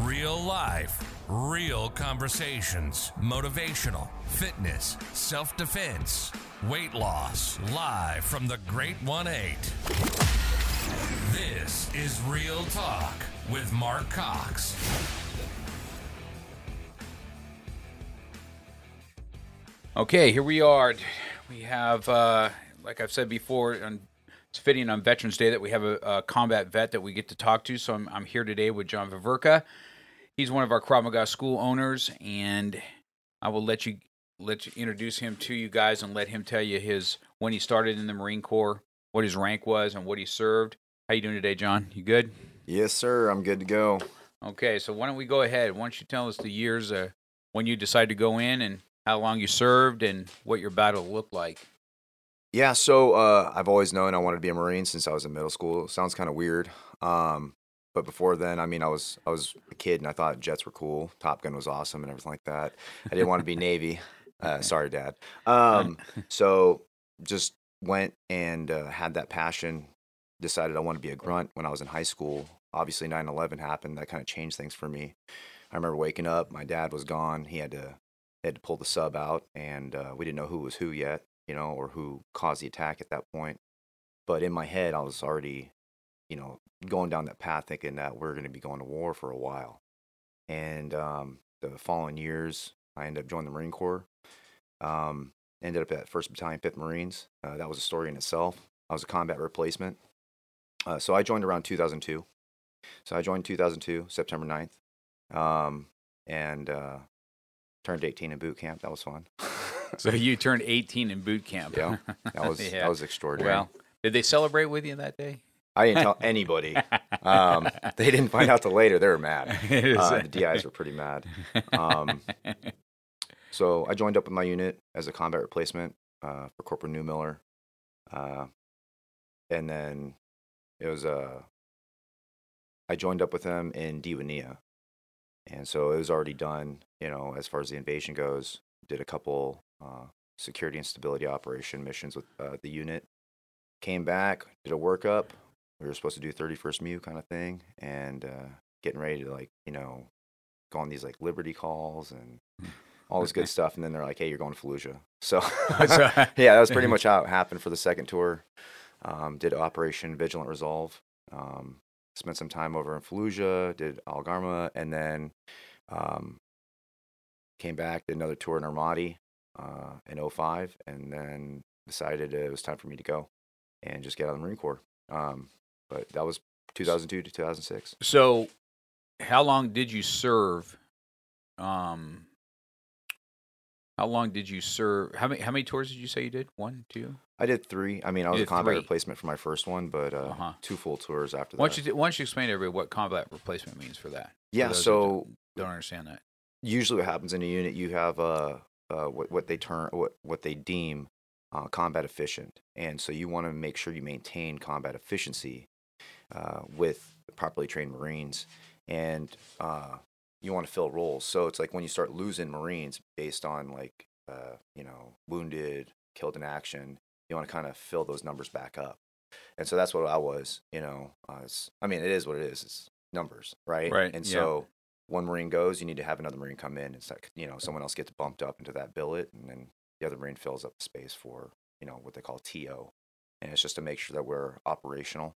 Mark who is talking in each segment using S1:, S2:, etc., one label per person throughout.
S1: real life, real conversations, motivational, fitness, self defense, weight loss, live from the Great 1 8. This is Real Talk with Mark Cox.
S2: Okay, here we are. We have, uh, like I've said before, on, it's fitting on Veterans Day that we have a, a, combat vet that we get to talk to. So I'm, I'm here today with John Viverka. He's one of our Krav Maga school owners, and I will let you let you introduce him to you guys and let him tell you his when he started in the Marine Corps, what his rank was, and what he served. How you doing today, John? You good?
S3: Yes, sir. I'm good to go.
S2: Okay, so why don't we go ahead? Why don't you tell us the years uh, when you decided to go in and how long you served and what your battle looked like?
S3: Yeah, so uh, I've always known I wanted to be a Marine since I was in middle school. Sounds kind of weird, um, but before then, I mean, I was I was a kid and I thought jets were cool. Top Gun was awesome and everything like that. I didn't want to be Navy. Uh, sorry, Dad. Um, so just went and uh, had that passion. Decided I wanted to be a grunt when I was in high school. Obviously, 9/11 happened. That kind of changed things for me. I remember waking up. My dad was gone. He had to had to pull the sub out, and uh, we didn't know who was who yet, you know, or who caused the attack at that point. But in my head, I was already, you know, going down that path, thinking that we're going to be going to war for a while. And um, the following years, I ended up joining the Marine Corps. Um, ended up at First Battalion, Fifth Marines. Uh, that was a story in itself. I was a combat replacement. Uh, so I joined around 2002. So I joined 2002, September 9th. Um, and uh, turned 18 in boot camp. That was fun.
S2: so you turned 18 in boot camp.
S3: Yeah, that was yeah. that was extraordinary.
S2: Well, did they celebrate with you that day?
S3: I didn't tell anybody. Um, they didn't find out till later. They were mad. Uh, the DIs were pretty mad. Um, so I joined up with my unit as a combat replacement uh, for Corporal Newmiller, uh, and then it was uh, I joined up with them in Diwania, and so it was already done. You know, as far as the invasion goes, did a couple uh, security and stability operation missions with uh, the unit. Came back, did a workup. We were supposed to do 31st MEU kind of thing, and uh, getting ready to like you know go on these like liberty calls and all this good stuff. And then they're like, "Hey, you're going to Fallujah." So yeah, that was pretty much how it happened for the second tour. Um, did Operation Vigilant Resolve. Um, spent some time over in Fallujah, did Al Karmah, and then um, came back, did another tour in Ar Ramadi uh, in 05, and then decided it was time for me to go and just get out of the Marine Corps. Um, but that was 2002 to 2006.
S2: So, how long did you serve? Um, how long did you serve? How many how many tours did you say you did? One, two?
S3: I did three. I mean, I was a combat three. replacement for my first one, but uh, uh-huh. two full tours after that.
S2: Why don't, you, why don't you explain to everybody what combat replacement means for that?
S3: Yeah,
S2: for
S3: so
S2: don't, don't, understand that.
S3: Usually, what happens in a unit, you have uh, uh, what what they turn what what they deem uh, combat efficient, and so you want to make sure you maintain combat efficiency uh, with properly trained Marines, and uh, you want to fill roles. So it's like when you start losing Marines based on like uh, you know wounded, killed in action, you want to kind of fill those numbers back up. And so that's what I was, you know. I, was, I mean, it is what it is. It's numbers, right?
S2: Right.
S3: And so yeah. One Marine goes, you need to have another Marine come in. It's like, you know, someone else gets bumped up into that billet, and then the other Marine fills up the space for, you know, what they call TO. And it's just to make sure that we're operational.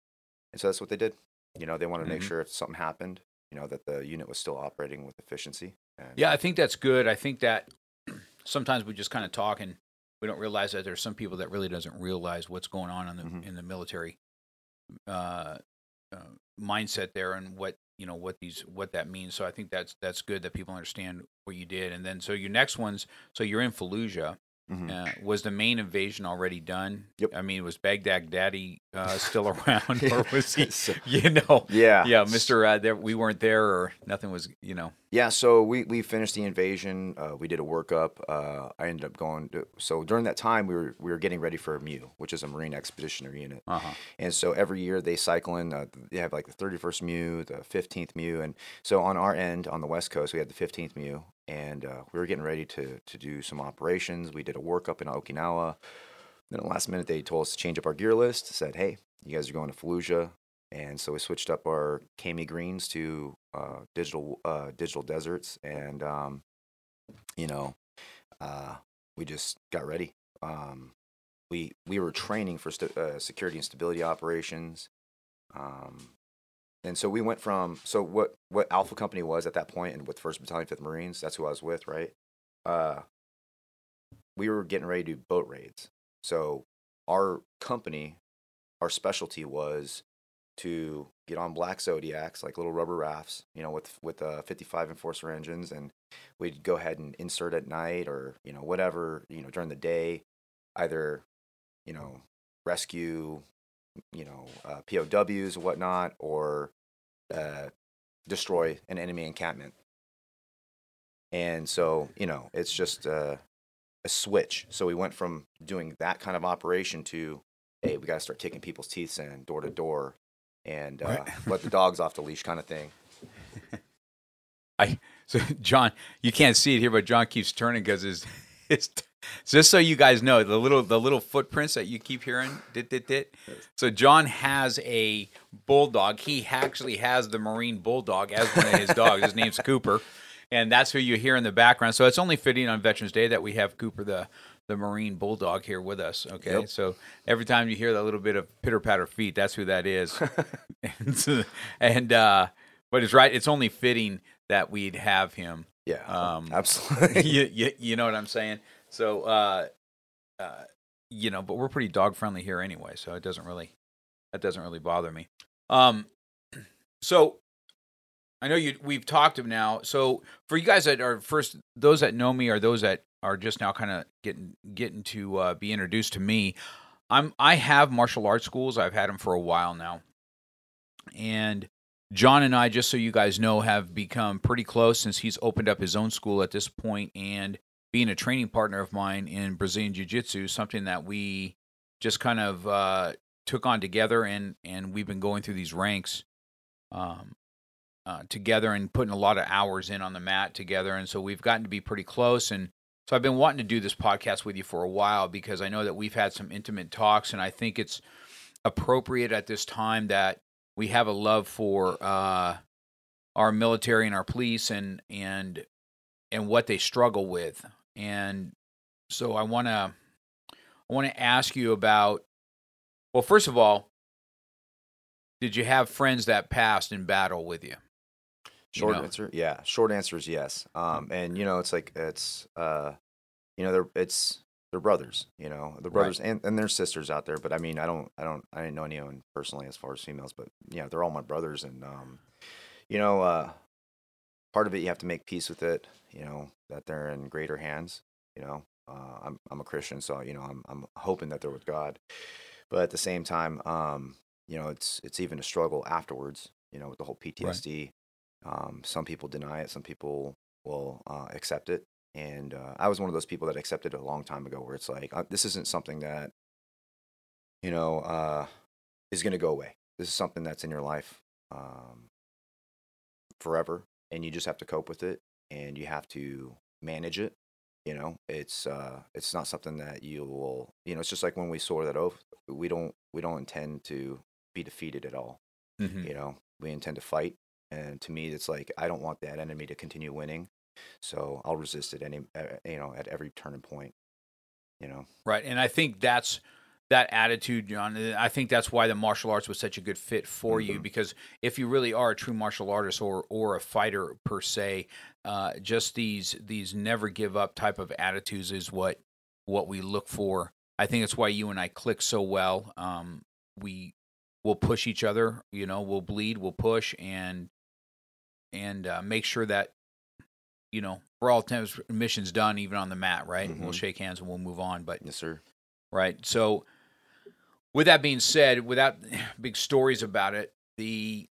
S3: And so that's what they did. You know, they want to mm-hmm. make sure if something happened, you know, that the unit was still operating with efficiency.
S2: And yeah, I think that's good. I think that sometimes we just kind of talk and we don't realize that there's some people that really doesn't realize what's going on in the mm-hmm. in the military uh, uh, mindset there and what you know what these what that means. So I think that's that's good that people understand what you did. And then so your next ones, so you're in Fallujah.
S3: Mhm.
S2: Uh, was the main invasion already done?
S3: Yep.
S2: I mean, was Baghdad Daddy uh, still around, or was he? You know,
S3: yeah,
S2: yeah, Mister. Uh, there, we weren't there, or nothing was. You know,
S3: Yeah, so we, we finished the invasion. Uh, we did a workup. Uh, I ended up going. To, so during that time, we were we were getting ready for a MEU, which is a Marine Expeditionary Unit.
S2: uh huh.
S3: And so every year they cycle in. Uh, they have like the 31st MEU, the 15th MEU, and so on our end on the West Coast, we had the 15th MEU, and uh, we were getting ready to to do some operations. We did a workup in Okinawa. Then at the last minute, they told us to change up our gear list. Said, "Hey, you guys are going to Fallujah," and so we switched up our cammie greens to uh, digital uh, digital deserts, and um, you know, uh, we just got ready. Um, we we were training for st- uh, security and stability operations, um, and so we went from so what what Alpha Company was at that point, and with First Battalion, Fifth Marines, that's who I was with, right? Uh, we were getting ready to do boat raids. So our company, our specialty was to get on black zodiacs like little rubber rafts you know with with uh, 55 enforcer engines and we'd go ahead and insert at night or you know whatever you know during the day either you know rescue you know uh, pows and whatnot or uh, destroy an enemy encampment. And so you know it's just uh, a switch. So we went from doing that kind of operation to hey we got to start taking people's teeth in door to door and uh,
S2: Right.
S3: let the dogs off the leash kind of thing.
S2: I So John, you can't see it here, but John keeps turning because his, his just so you guys know the little the little footprints that you keep hearing. Dit, dit, dit. So John has a bulldog. He actually has the Marine bulldog as one of his dogs. His name's Cooper, and that's who you hear in the background. So it's only fitting on Veterans Day that we have Cooper the the Marine bulldog here with us. Okay,
S3: Yep.
S2: so every time you hear that little bit of pitter patter feet, that's who that is. and, and uh, but it's right. It's only fitting that we'd have him.
S3: Yeah
S2: Um,
S3: absolutely
S2: you, you, you know what I'm saying? So, uh, uh, you know, but we're pretty dog friendly here anyway, so it doesn't really that doesn't really bother me. Um, so I know you we've talked of now. So for you guys that are first, those that know me or those that are just now kind of getting getting to uh, be introduced to me, I'm I have martial arts schools. I've had them for a while now, and John and I, just so you guys know, have become pretty close since he's opened up his own school at this point and being a training partner of mine in Brazilian Jiu Jitsu, something that we just kind of uh, took on together and, and we've been going through these ranks um, uh, together and putting a lot of hours in on the mat together. And so we've gotten to be pretty close. And so I've been wanting to do this podcast with you for a while because I know that we've had some intimate talks and I think it's appropriate at this time that we have a love for uh, our military and our police and and and what they struggle with. And so I want to I want to ask you about well first of all did you have friends that passed in battle with you? You
S3: Short
S2: know?
S3: answer, yeah. Short answer is yes. Um, and you know, it's like it's uh, you know, they're it's they're brothers. You know, the brothers and and their sisters out there. But I mean, I don't, I don't, I didn't know anyone personally as far as females. But yeah, they're all my brothers. And um, you know, uh, part of it you have to make peace with it. You know, that they're in greater hands. You know, uh, I'm I'm a Christian, so you know, I'm I'm hoping that they're with God. But at the same time, um, you know, it's it's even a struggle afterwards. You know, with the whole PTSD. Um, some people deny it. Some people will uh, accept it. And uh, I was one of those people that accepted it a long time ago, where it's like uh, this isn't something that you know uh, is going to go away. This is something that's in your life um, forever, and you just have to cope with it, and you have to manage it. You know, it's uh, it's not something that you will. You know, it's just like when we swore that oath. We don't we don't intend to be defeated at all
S2: Mhm.
S3: you know we intend to fight and to me it's like i don't want that enemy to continue winning so i'll resist it any uh, you know at every turning point you know
S2: Right. And I think that's that attitude, John. uh, I think that's why the martial arts was such a good fit for you
S3: Mhm.
S2: because if you really are a true martial artist or or a fighter per se, uh, just these these never give up type of attitudes is what what we look for. I think it's why you and I click so well. Um, we will push each other. You know, we'll bleed, we'll push, and and uh, make sure that you know, for all intents missions done, even on the mat, right? We'll
S3: Mhm.
S2: shake hands and we'll move on. But
S3: Yes, sir.
S2: right, so with that being said, without big stories about it, the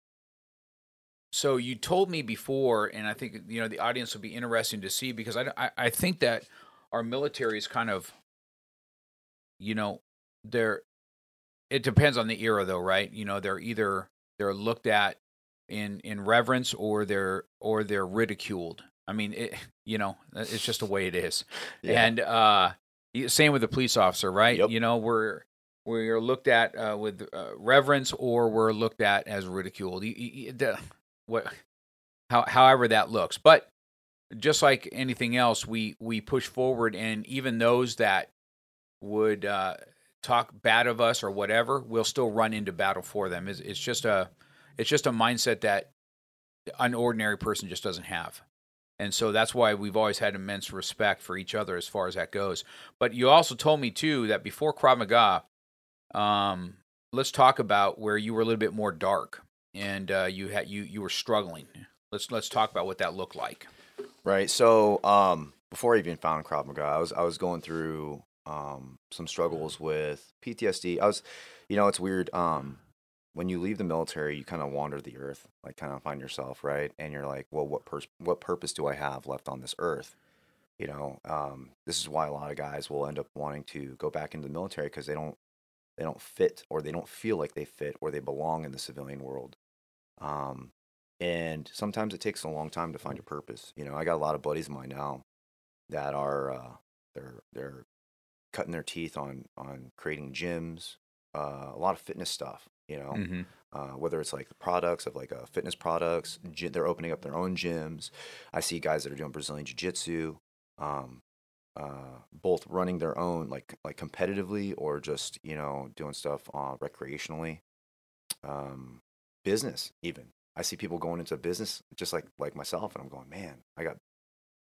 S2: so you told me before, and I think you know the audience will be interesting to see because I I, I think that our military is kind of, you know, they're. It depends on the era, though, right? You know, they're either they're looked at in in reverence or they're or they're ridiculed. I mean, it, you know, it's just the way it is.
S3: Yeah.
S2: And uh, same with the police officer, right?
S3: Yep.
S2: You know, we're we're looked at uh, with uh, reverence or we're looked at as ridiculed. Y- y- y- the- what, how, however that looks, but just like anything else, we we push forward, and even those that would uh, talk bad of us or whatever, we'll still run into battle for them. It's, it's just a it's just a mindset that an ordinary person just doesn't have. And so that's why we've always had immense respect for each other as far as that goes. But you also told me too that before Krav Maga, um, let's talk about where you were a little bit more dark and uh, you had you you were struggling. Let's let's talk about what that looked like.
S3: Right. So, um, before I even found Krav Maga, I was I was going through um, some struggles with PTSD. I was, you know, it's weird. Um, when you leave the military, you kind of wander the earth, like kind of find yourself, right? And you're like, well, what pers- what purpose do I have left on this earth? You know, um, this is why a lot of guys will end up wanting to go back into the military because they don't they don't fit or they don't feel like they fit or they belong in the civilian world. Um, and sometimes it takes a long time to find your purpose. You know, I got a lot of buddies of mine now that are uh, they're they're cutting their teeth on on creating gyms, uh, a lot of fitness stuff. You know,
S2: Mm-hmm.
S3: uh, whether it's like the products of like uh, fitness products, gy- they're opening up their own gyms. I see guys that are doing Brazilian Jiu Jitsu, um, uh, both running their own like like competitively or just you know doing stuff uh, recreationally. Um, business even. I see people going into business just like like myself, and I'm going, man, I got.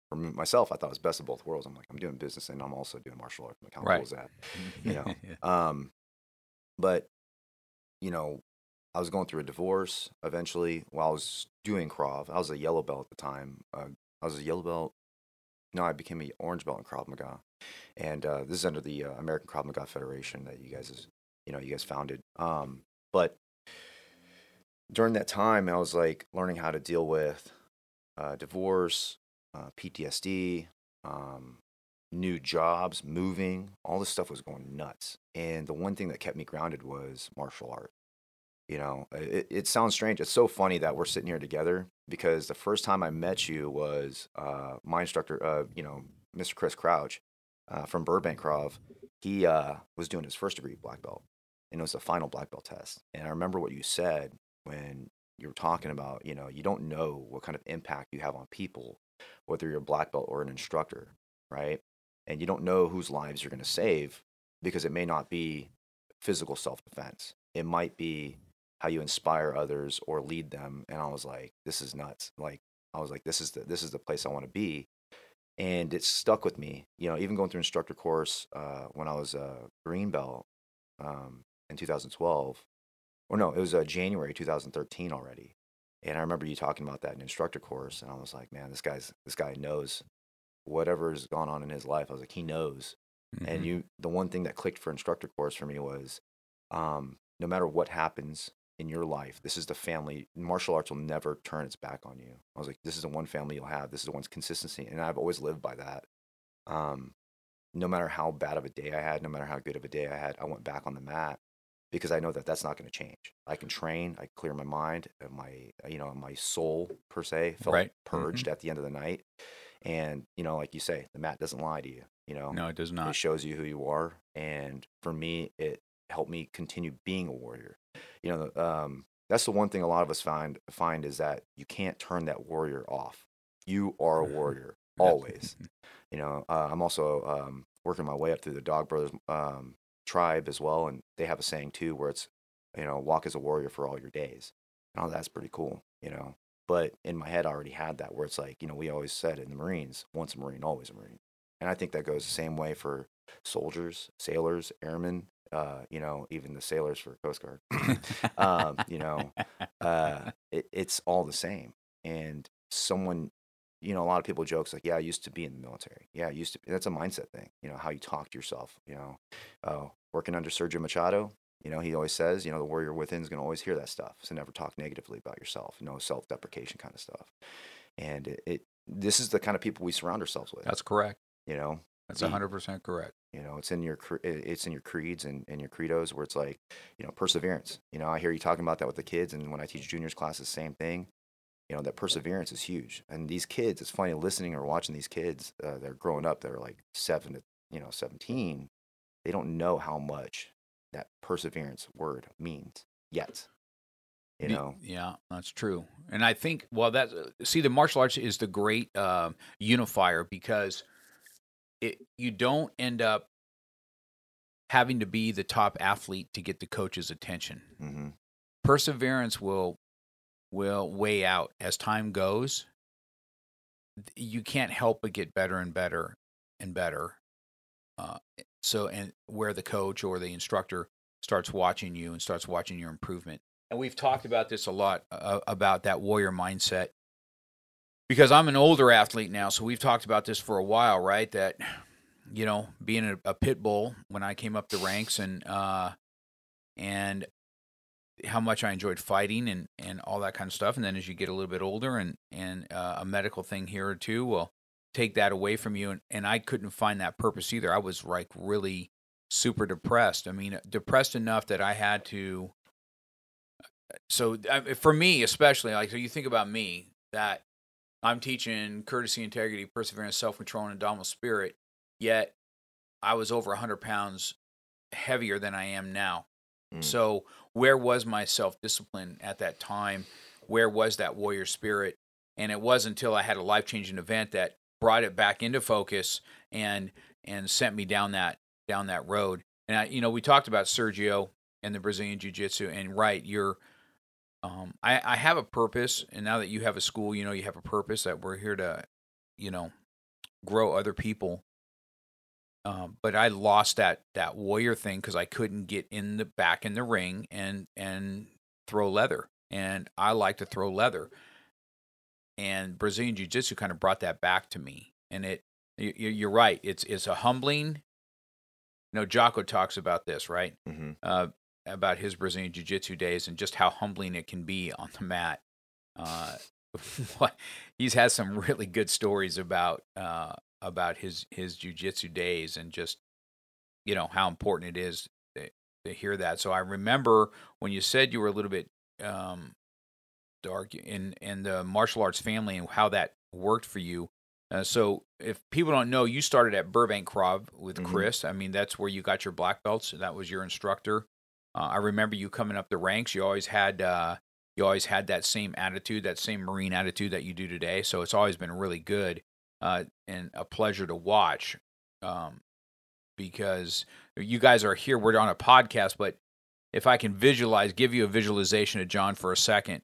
S3: For myself, I thought it was best of both worlds. I'm like, I'm doing business and I'm also doing martial arts. Like, how
S2: Right.
S3: cool is that? you know. Um, but you know, I was going through a divorce eventually while I was doing Krav. I was a yellow belt at the time. Uh, I was a yellow belt. No, I became a orange belt in Krav Maga, and uh, this is under the uh, American Krav Maga Federation that you guys, is, you know, you guys founded. Um, but during that time, I was like learning how to deal with uh, divorce, uh, PTSD, um, new jobs, moving. All this stuff was going nuts. And the one thing that kept me grounded was martial art. You know, it, it sounds strange. It's so funny that we're sitting here together because the first time I met you was uh, my instructor, uh, you know, Mr. Chris Crouch uh, from Burbank Krav. He uh, was doing his first degree black belt, and it was a final black belt test. And I remember what you said when you were talking about, you know, you don't know what kind of impact you have on people, whether you're a black belt or an instructor, right? And you don't know whose lives you're going to save because it may not be physical self defense. It might be how you inspire others or lead them. And I was like, this is nuts. Like, I was like, this is the this is the place I want to be. And it stuck with me. You know, even going through instructor course uh, when I was a green belt um, in 2012, or no, it was uh, January 2013 already. And I remember you talking about that in instructor course, and I was like, man, this guy's this guy knows whatever's gone on in his life. I was like, he knows.
S2: Mm-hmm.
S3: And you, the one thing that clicked for instructor course for me was, um, no matter what happens in your life, this is the family. Martial arts will never turn its back on you. I was like, this is the one family you'll have. This is the one's consistency, and I've always lived by that. Um, no matter how bad of a day I had, no matter how good of a day I had, I went back on the mat because I know that that's not going to change. I can train, I clear my mind, my you know my soul per se felt
S2: Right. Mhm.
S3: purged at the end of the night, and you know like you say, the mat doesn't lie to you. You know,
S2: no, it does not.
S3: it shows you who you are, and for me, it helped me continue being a warrior. You know, um, that's the one thing a lot of us find find is that you can't turn that warrior off. You are a warrior always. you know, uh, I'm also um, working my way up through the Dog Brothers um, tribe as well, and they have a saying too where it's, you know, walk as a warrior for all your days. And Oh, that's pretty cool. You know, but in my head, I already had that where it's like, you know, we always said in the Marines, once a Marine, always a Marine. And I think that goes the same way for soldiers, sailors, airmen, uh, you know, even the sailors for Coast Guard. um, you know, uh, it, it's all the same. And someone, you know, a lot of people jokes like, yeah, I used to be in the military. Yeah, I used to. Be. That's a mindset thing. You know, how you talk to yourself. You know, uh, working under Sergio Machado, you know, he always says, you know, the warrior within is going to always hear that stuff. So never talk negatively about yourself. You know, self-deprecation kind of stuff. And it, it this is the kind of people we surround ourselves with.
S2: That's correct.
S3: You know,
S2: that's hundred percent correct.
S3: You know, it's in your it's in your creeds and, and your credos where it's like, you know, perseverance. You know, I hear you talking about that with the kids, and when I teach juniors classes, same thing. You know, that perseverance is huge. And these kids, it's funny listening or watching these kids. Uh, they're growing up. They're like seven to you know seventeen. They don't know how much that perseverance word means yet. You know.
S2: Yeah, that's true. And I think well, that see the martial arts is the great uh, unifier because it you don't end up having to be the top athlete to get the coach's attention.
S3: Mm-hmm.
S2: Perseverance will will weigh out as time goes. You can't help but get better and better and better. Uh, so, and where the coach or the instructor starts watching you and starts watching your improvement. And we've talked about this a lot uh, about that warrior mindset because I'm an older athlete now, so we've talked about this for a while, right? That you know, being a, a pit bull when I came up the ranks, and uh, and how much I enjoyed fighting and and all that kind of stuff. And then as you get a little bit older, and and uh, a medical thing here or two will take that away from you, and and I couldn't find that purpose either. I was like really super depressed. I mean, depressed enough that I had to. So for me, especially, like so, you think about me that I'm teaching courtesy, integrity, perseverance, self control, and indomitable spirit. Yet I was over 100 pounds heavier than I am now. Mm. So where was my self discipline at that time? Where was that warrior spirit? And it was until I had a life changing event that brought it back into focus and and sent me down that down that road. And I, you know, we talked about Sergio and the Brazilian Jiu Jitsu, and right, you're um, I, I have a purpose, and now that you have a school, you know you have a purpose that we're here to, you know, grow other people. Um, but I lost that that warrior thing because I couldn't get in the back in the ring and and throw leather, and I like to throw leather. And Brazilian Jiu Jitsu kind of brought that back to me, and it you're right. It's it's a humbling. You know, Jocko talks about this, right?
S3: Mm-hmm.
S2: Uh, about his Brazilian Jiu Jitsu days and just how humbling it can be on the mat. Uh, he's had some really good stories about uh, about his his Jiu Jitsu days and just you know how important it is to, to, hear that. So I remember when you said you were a little bit um, dark in in the martial arts family and how that worked for you. Uh, so if people don't know, you started at Burbank Krav with mm-hmm. Chris. I mean, that's where you got your black belts. That was your instructor. Uh, I remember you coming up the ranks. You always had uh, you always had that same attitude, that same Marine attitude that you do today. So it's always been really good uh, and a pleasure to watch. Um, because you guys are here, we're on a podcast, but if I can visualize, give you a visualization of John for a second.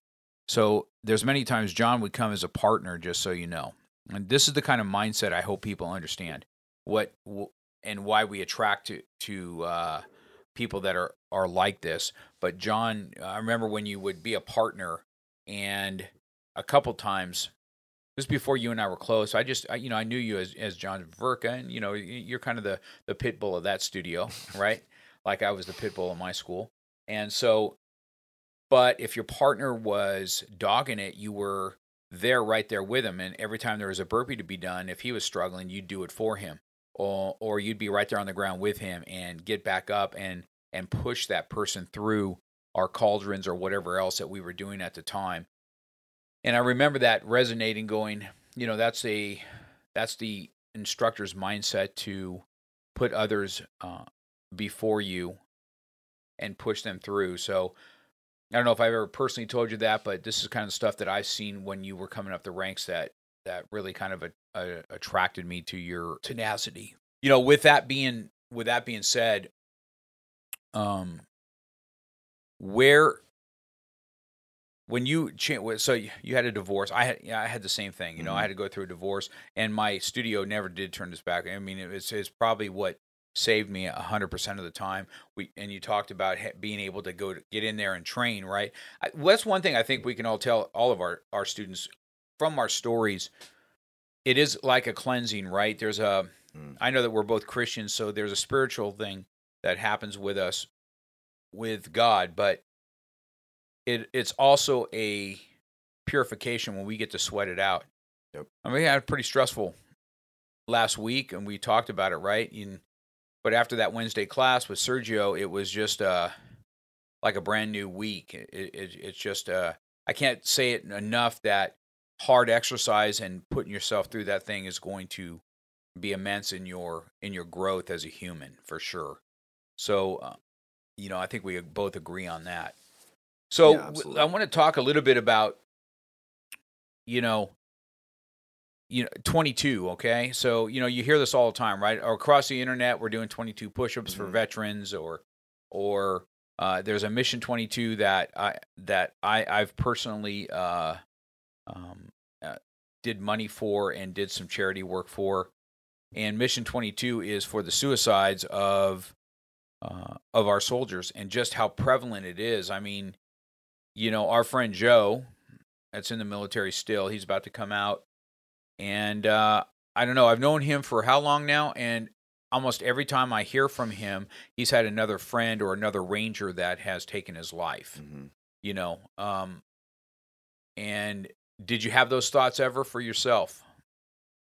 S2: So there's many times John would come as a partner, just so you know. And this is the kind of mindset I hope people understand what and why we attract to to uh, people that are are like this. But John, I remember when you would be a partner, and a couple times, just before you and I were close, I just I, you know I knew you as as John Verka, and you know you're kind of the the pit bull of that studio, right? like I was the pit bull of my school, and so. But if your partner was dogging it, you were there right there with him. And every time there was a burpee to be done, if he was struggling, you'd do it for him or or you'd be right there on the ground with him and get back up and and push that person through our cauldrons or whatever else that we were doing at the time. And I remember that resonating going, you know, that's a that's the instructor's mindset to put others uh, before you and push them through. So I don't know if I've ever personally told you that, but this is kind of stuff that I've seen when you were coming up the ranks that that really kind of a, a, attracted me to your tenacity. You know, with that being with that being said, um, where when you so you had a divorce i had yeah, i had the same thing you know mm-hmm. i had to go through a divorce and my studio never did turn this back i mean it was, it's probably what saved me 100% of the time we and you talked about being able to go to get in there and train right I, well, that's one thing i think we can all tell all of our our students from our stories it is like a cleansing, right? There's a
S3: Mm.
S2: I know that we're both Christians, so there's a spiritual thing that happens with us with God, but it it's also a purification when we get to sweat it out.
S3: Yep.
S2: I mean, we had pretty stressful last week, and we talked about it, right? And, but after that Wednesday class with Sergio, it was just uh, like a brand new week. It, it, it's just uh, I can't say it enough that hard exercise and putting yourself through that thing is going to be immense in your in your growth as a human for sure. So, uh, you know, I think we both agree on that. So,
S3: Yeah,
S2: w- I want to talk a little bit about, you know, you know, 22. Okay, so you know, you hear this all the time, right? Or across the internet, we're doing 22 push-ups for
S3: Mhm.
S2: veterans, or or uh, there's a mission 22 that I that I I've personally uh, um, uh, did money for and did some charity work for. And mission 22 is for the suicides of uh, of our soldiers and just how prevalent it is. I mean, you know, our friend Joe, that's in the military still, he's about to come out, and uh, I don't know. I've known him for how long now, and almost every time I hear from him, he's had another friend or another ranger that has taken his life.
S3: hmm
S2: You know, um, and did you have those thoughts ever for yourself?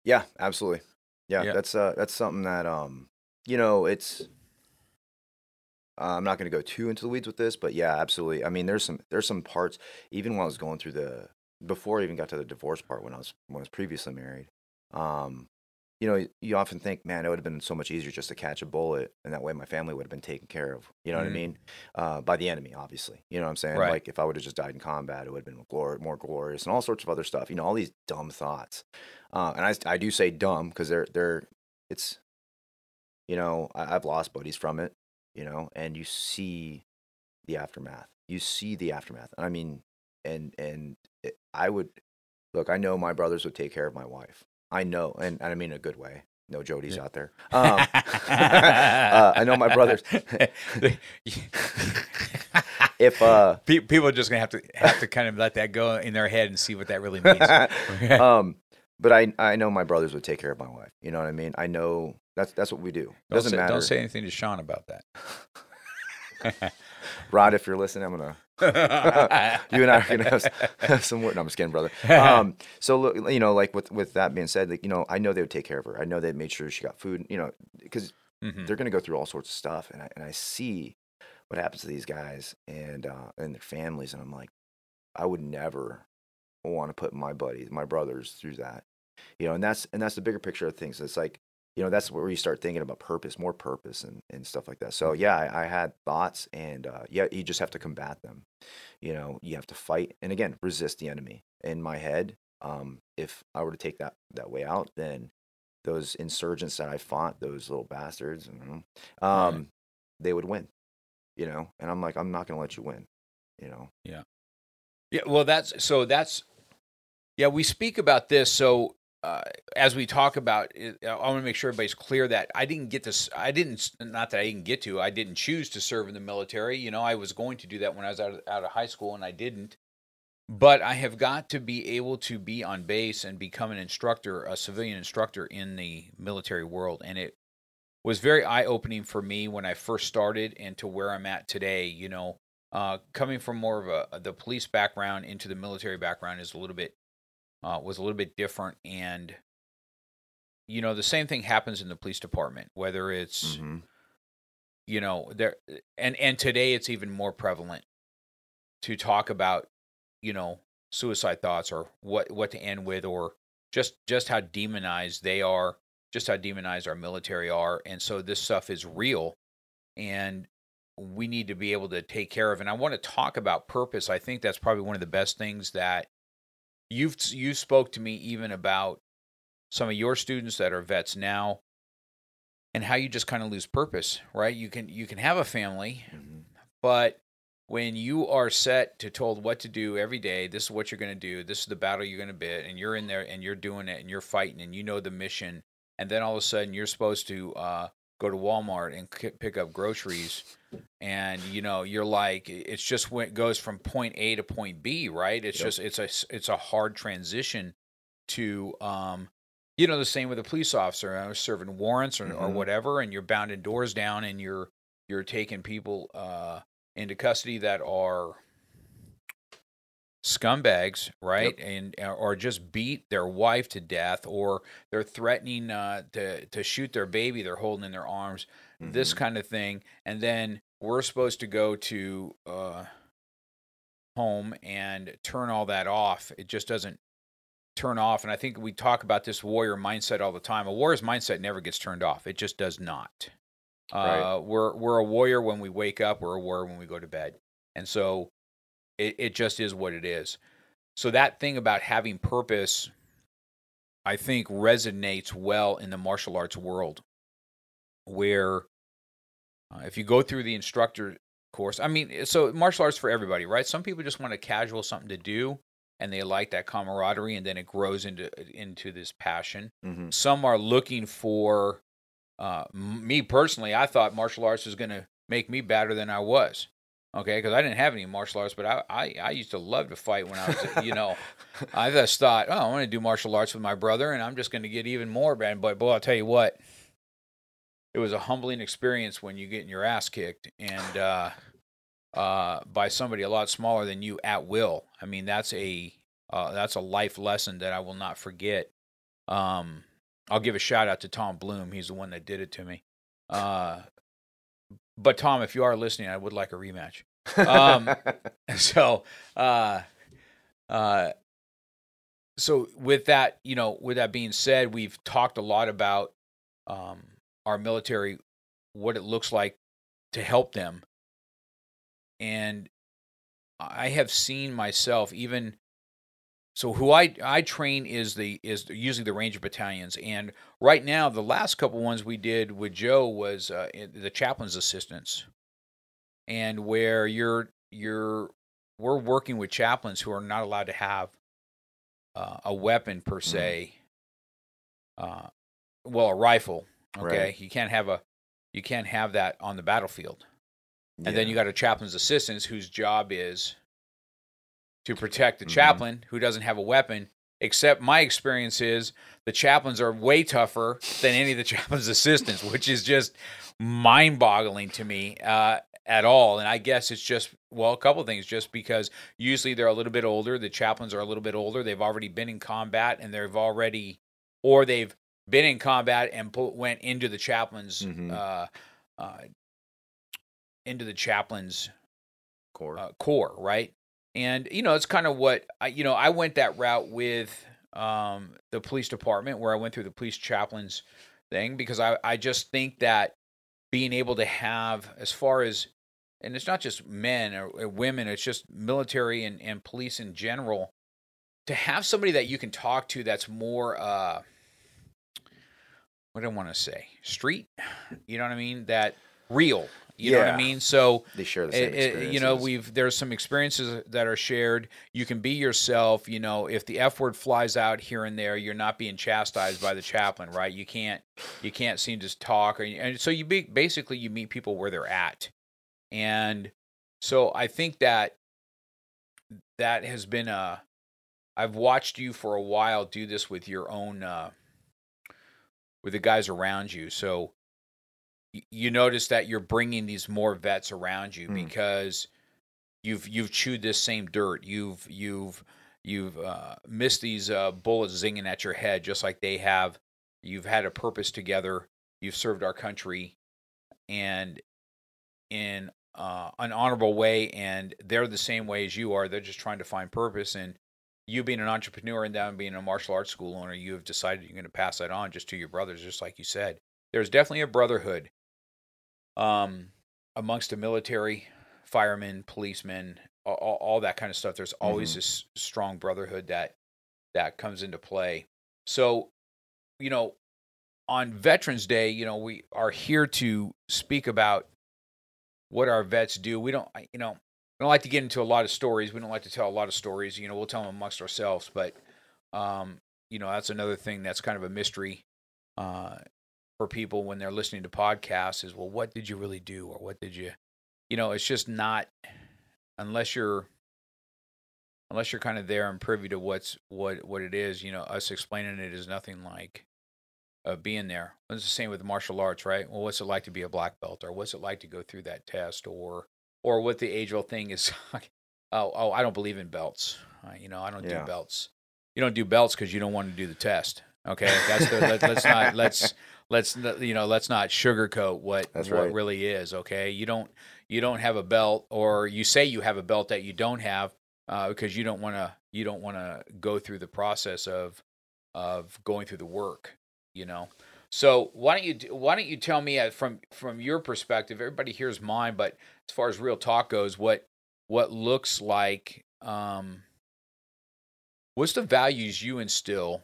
S3: Yeah, absolutely. Yeah,
S2: Yeah.
S3: that's uh that's something that um you know it's uh, I'm not going to go too into the weeds with this, but yeah, absolutely. I mean, there's some there's some parts even when I was going through the before I even got to the divorce part when I was when I was previously married. Um, you know, you often think, man, it would have been so much easier just to catch a bullet, and that way my family would have been taken care of. You know what
S2: Mhm.
S3: I mean? Uh, by the enemy, obviously. You know what I'm saying?
S2: Right.
S3: Like if I would have just died in combat, it would have been glor- more glorious, and all sorts of other stuff. You know, all these dumb thoughts. Uh, and I I do say dumb because they're they're it's you know I, I've lost buddies from it. You know, and you see the aftermath. You see the aftermath. I mean, and and it, I would look. I know my brothers would take care of my wife. I know, and, and I mean in a good way. No Jodies
S2: Yeah.
S3: out there. Um, uh, I know my brothers. if uh,
S2: Pe- people are just gonna have to have to kind of let that go in their head and see what that really means.
S3: um, but I I know my brothers would take care of my wife. You know what I mean? I know that's that's what we do.
S2: don't,
S3: Doesn't
S2: say,
S3: matter.
S2: don't say anything to Sean about that.
S3: Rod, if you're listening, I'm gonna you and I are gonna have, have some work. No, I'm just kidding, brother. Um, so look, you know, like with with that being said, like you know, I know they would take care of her. I know they made sure she got food. You know, because
S2: Mhm.
S3: they're gonna go through all sorts of stuff, and I and I see what happens to these guys and uh, and their families, and I'm like, I would never want to put my buddies, my brothers, through that. You know, and that's and that's the bigger picture of things. It's like you know that's where you start thinking about purpose more purpose and, and stuff like that. So yeah I, I had thoughts and uh, yeah you just have to combat them. You know you have to fight and again resist the enemy. In my head um, if i were to take that that way out then those insurgents that i fought those little bastards um,
S2: Right.
S3: they would win you know? And i'm like i'm not going to let you win you know?
S2: Yeah. Yeah, well, that's so that's yeah. We speak about this so uh, as we talk about. I want to make sure everybody's clear that I didn't get this. I didn't not that I didn't get to. I didn't choose to serve in the military. You know, I was going to do that when I was out of, out of high school, and I didn't. But I have got to be able to be on base and become an instructor, a civilian instructor in the military world, and it was very eye opening for me when I first started and to where I'm at today. You know, uh, coming from more of a the police background into the military background is a little bit uh, was a little bit different, and you know the same thing happens in the police department, whether it's
S3: Mhm.
S2: you know there and and today it's even more prevalent to talk about you know suicide thoughts or what what to end with or just just how demonized they are just how demonized our military are and so this stuff is real and we need to be able to take care of and i want to talk about purpose i think that's probably one of the best things that you've you spoke to me even about some of your students that are vets now and how you just kind of lose purpose right you can you can have a family
S3: Mhm.
S2: but when you are set to told what to do every day, this is what you're going to do, this is the battle you're going to bid, and you're in there and you're doing it and you're fighting and you know the mission, and then all of a sudden you're supposed to uh, go to Walmart and k- pick up groceries, and you know you're like it's just when it goes from point A to point B, right? It's
S3: Yep.
S2: just it's a it's a hard transition to um, you know, the same with a police officer. I was serving warrants or, or
S3: Mhm.
S2: whatever, and you're bounding doors down, and you're you're taking people uh, into custody that are scumbags, right? And uh, or just beat their wife to death, or they're threatening uh, to to shoot their baby they're holding in their arms. This
S3: Mhm.
S2: kind of thing, and then we're supposed to go to uh, home and turn all that off. It just doesn't turn off. And I think we talk about this warrior mindset all the time. A warrior's mindset never gets turned off. It just does not.
S3: Right.
S2: Uh, we're we're a warrior when we wake up. We're a warrior when we go to bed. And so it, it just is what it is. So that thing about having purpose, I think resonates well in the martial arts world, where uh, if you go through the instructor course, I mean, so martial arts for everybody, right? Some people just want a casual something to do, and they like that camaraderie, and then it grows into into this passion.
S3: Mhm.
S2: Some are looking for. Uh, m- me personally, I thought martial arts was going to make me better than I was. Okay, because I didn't have any martial arts, but I, I I used to love to fight when I was, you know, I just thought, oh, I want to do martial arts with my brother, and I'm just going to get even more bad. But boy, I'll tell you what, it was a humbling experience when you get in your ass kicked and uh, uh, by somebody a lot smaller than you at will. I mean, that's a uh, that's a life lesson that I will not forget. Um, I'll give a shout out to Tom Bloom. He's the one that did it to me. Uh, but Tom, if you are listening, I would like a rematch. Um, so uh uh so with that you know with that being said we've talked a lot about um our military what it looks like to help them and i have seen myself even so who i i train is the is usually the ranger battalions and right now the last couple ones we did with joe was uh, the chaplain's assistants and where you're you're we're working with chaplains who are not allowed to have uh, a weapon per se. Uh, well, a rifle. Okay,
S3: Right.
S2: you can't have a you can't have that on the battlefield. And then you got a chaplain's assistants whose job is to protect the
S3: Mhm.
S2: chaplain who doesn't have a weapon. Except my experience is the chaplains are way tougher than any of the chaplain's assistants, which is just mind-boggling to me uh, at all. And I guess it's just well, a couple of things. Just because usually they're a little bit older, the chaplains are a little bit older. They've already been in combat, and they've already, or they've been in combat and put, went into the chaplain's
S3: Mhm.
S2: uh, uh, into the chaplain's
S3: corps.
S2: uh, corps, right? And you know, it's kind of what I, you know, I went that route with um, the police department, where I went through the police chaplains thing, because I, I just think that being able to have, as far as, and it's not just men or, women, it's just military and, and police in general, to have somebody that you can talk to that's more, uh, what do I want to say, street, you know what I mean? That real, you know what I mean? So,
S3: they share the same
S2: it- it- you know we've there's some experiences that are shared. You can be yourself you know if the f word flies out here and there you're not being chastised by the chaplain right? You can't you can't seem to talk or, and so you be, basically you meet people where they're at. And so i think that that has been a i've watched you for a while do this with your own uh with the guys around you. So you notice that you're bringing these more vets around you
S3: Mm.
S2: because you've you've chewed this same dirt. You've you've you've uh, missed these uh, bullets zinging at your head just like they have. You've had a purpose together. You've served our country and in uh, an honorable way and they're the same way as you are. They're just trying to find purpose and you being an entrepreneur and them being a martial arts school owner you have decided you're going to pass that on just to your brothers just like you said. There's definitely a brotherhood um, amongst the military, firemen, policemen, all, all, that kind of stuff. There's always
S3: Mhm.
S2: this strong brotherhood that that comes into play. So, you know, on Veterans Day, you know, we are here to speak about what our vets do. We don't, you know, we don't like to get into a lot of stories. We don't like to tell a lot of stories. You know, we'll tell them amongst ourselves, but um, you know, that's another thing that's kind of a mystery uh, for people when they're listening to podcasts is, well, what did you really do, or what did you, you know, it's just not unless you're unless you're kind of there and privy to what's what what it is. You know, us explaining it is nothing like uh, being there. It's the same with martial arts, right? Well, what's it like to be a black belt, or what's it like to go through that test, or or what the age old thing is. oh, oh, I don't believe in belts. Uh, you know, I don't
S3: Yeah.
S2: do belts. You don't do belts because you don't want to do the test. Okay, that's the, let, let's not let's let's not- you know let's not sugarcoat what
S3: That's
S2: what
S3: right.
S2: really is. Okay, you don't you don't have a belt, or you say you have a belt that you don't have uh, because you don't want to you don't want to go through the process of of going through the work. You know, so why don't you why don't you tell me uh, from from your perspective? Everybody hears mine, but as far as real talk goes, what what looks like um, what's the values you instill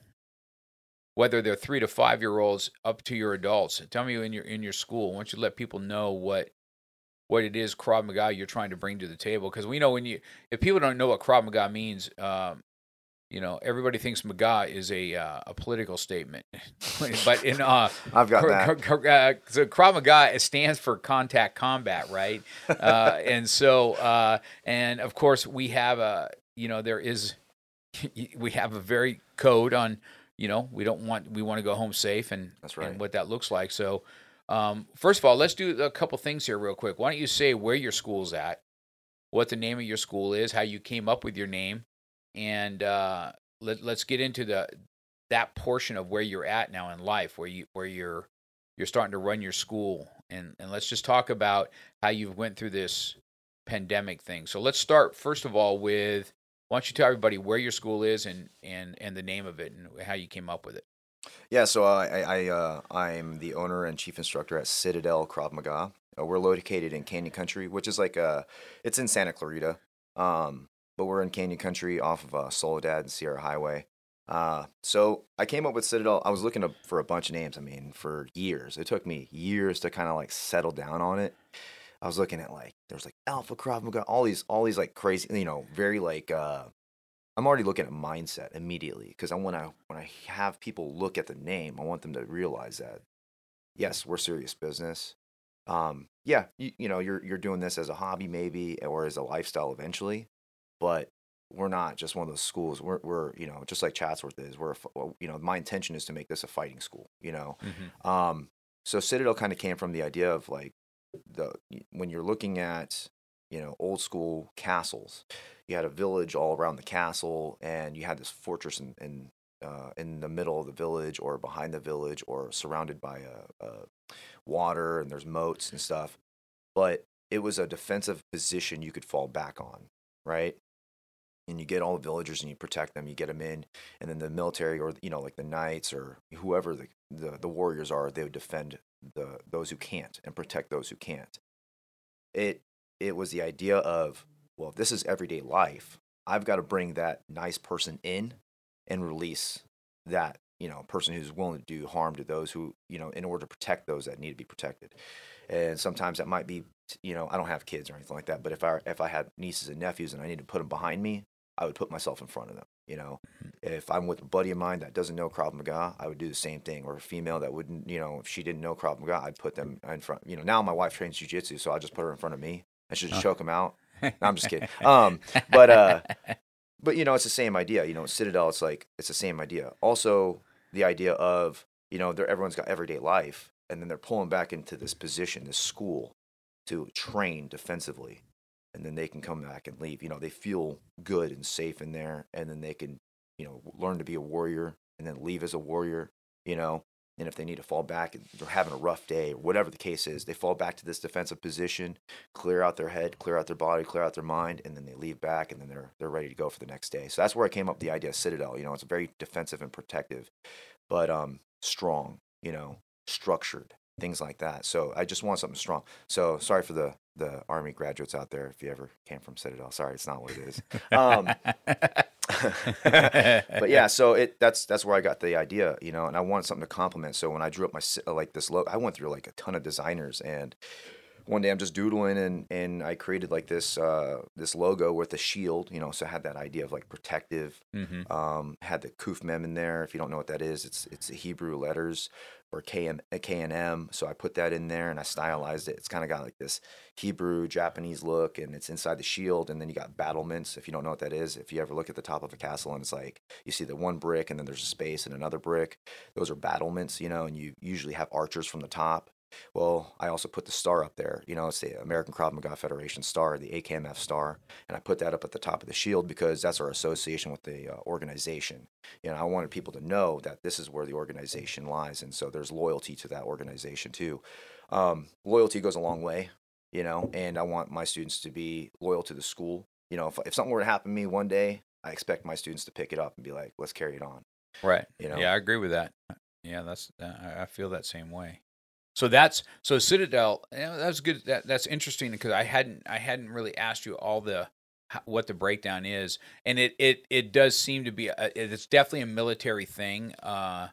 S2: whether they're three to five year olds up to your adults tell me in your in your school don't you let people know what what it is Krav Maga you're trying to bring to the table because we know when you if people don't know what Krav Maga means um, you know everybody thinks Maga is a uh, a political statement but in uh
S3: I've got that.
S2: Uh, so Krav Maga it stands for contact combat, right? Uh, and so, uh, and of course, we have a, you know, there is, we have a very code on, you know, we don't want, we want to go home safe, and
S3: That's right.
S2: and what that looks like. So, um, first of all, let's do a couple things here real quick. Why don't you say where your school's at, what the name of your school is, how you came up with your name, and uh, let, let's get into the that portion of where you're at now in life, where you where you're you're starting to run your school, and and let's just talk about how you've went through this pandemic thing. So let's start first of all with why don't you tell everybody where your school is and and and the name of it and how you came up with it.
S3: Yeah, so I, I, I uh, I'm the owner and chief instructor at Citadel Krav Maga. Uh, we're located in Canyon Country, which is like uh it's in Santa Clarita, um, but we're in Canyon Country off of uh, Soledad and Sierra Highway. Uh, so I came up with Citadel. I was looking for a bunch of names. I mean, for years. It took me years to kind of like settle down on it. I was looking at like there's like Alpha Krav Maga, all these all these like crazy, you know, very like uh I'm already looking at mindset immediately because I want to when I have people look at the name, I want them to realize that yes, we're serious business. Um, yeah, you, you know, you're you're doing this as a hobby maybe or as a lifestyle eventually, but we're not just one of those schools. We're we're you know just like Chatsworth is. We're a you know my intention is to make this a fighting school. You know, um, so Citadel kind of came from the idea of like the when you're looking at you know old school castles, you had a village all around the castle, and you had this fortress in in, uh, in the middle of the village or behind the village or surrounded by a, a water and there's moats and stuff. But it was a defensive position you could fall back on, right? And you get all the villagers and you protect them, you get them in, and then the military or you know like the knights or whoever the the, the warriors are, they would defend the those who can't and protect those who can't. It it was the idea of well, this is everyday life, I've got to bring that nice person in and release that you know person who's willing to do harm to those who you know in order to protect those that need to be protected. And sometimes that might be you know I don't have kids or anything like that, but if I if I had nieces and nephews and I need to put them behind me, I would put myself in front of them. You know, if I'm with a buddy of mine that doesn't know Krav Maga, I would do the same thing. Or a female that wouldn't, you know, if she didn't know Krav Maga, I'd put them in front. You know, now my wife trains jujitsu, so I just put her in front of me. and should just choke them out. No, I'm just kidding. Um, but uh, but you know, it's the same idea. You know, Citadel, it's like it's the same idea. Also, the idea of you know, they're, everyone's got everyday life, and then they're pulling back into this position, this school, to train defensively, and then they can come back and leave. You know, they feel good and safe in there, and then they can you know learn to be a warrior, and then leave as a warrior. You know. And if they need to fall back, they're having a rough day, or whatever the case is, they fall back to this defensive position, clear out their head, clear out their body, clear out their mind, and then they leave back, and then they're they're ready to go for the next day. So that's where I came up with the idea of Citadel. You know, it's very defensive and protective, but um, strong. You know, structured things like that. So I just want something strong. So sorry for the the army graduates out there if you ever came from Citadel. Sorry, it's not what it is. Um, but yeah, so it that's that's where I got the idea, you know, and I wanted something to complement. So when I drew up my like this logo, I went through like a ton of designers and one day I'm just doodling and and I created like this uh, this logo with a shield, you know, so I had that idea of like protective.
S2: Mm-hmm.
S3: Um, had the Kuf Mem in there. If you don't know what that is, it's it's the Hebrew letters or K M K and M. So I put that in there and I stylized it. It's kind of got like this Hebrew Japanese look, and it's inside the shield. And then you got battlements. If you don't know what that is, if you ever look at the top of a castle and it's like you see the one brick and then there's a space and another brick, those are battlements, you know. And you usually have archers from the top. Well, I also put the star up there. You know, it's the American Krav Maga Federation star, the AKMF star, and I put that up at the top of the shield because that's our association with the uh, organization. You know, I wanted people to know that this is where the organization lies, and so there's loyalty to that organization too. Um, loyalty goes a long way, you know, and I want my students to be loyal to the school. You know, if if something were to happen to me one day, I expect my students to pick it up and be like, "Let's carry it on."
S2: Right.
S3: You know?
S2: Yeah, I agree with that. Yeah, that's I I feel that same way. So that's so Citadel. Yeah, that's good. That that's interesting because I hadn't I hadn't really asked you all the what the breakdown is, and it it it does seem to be a, it's definitely a military thing, uh,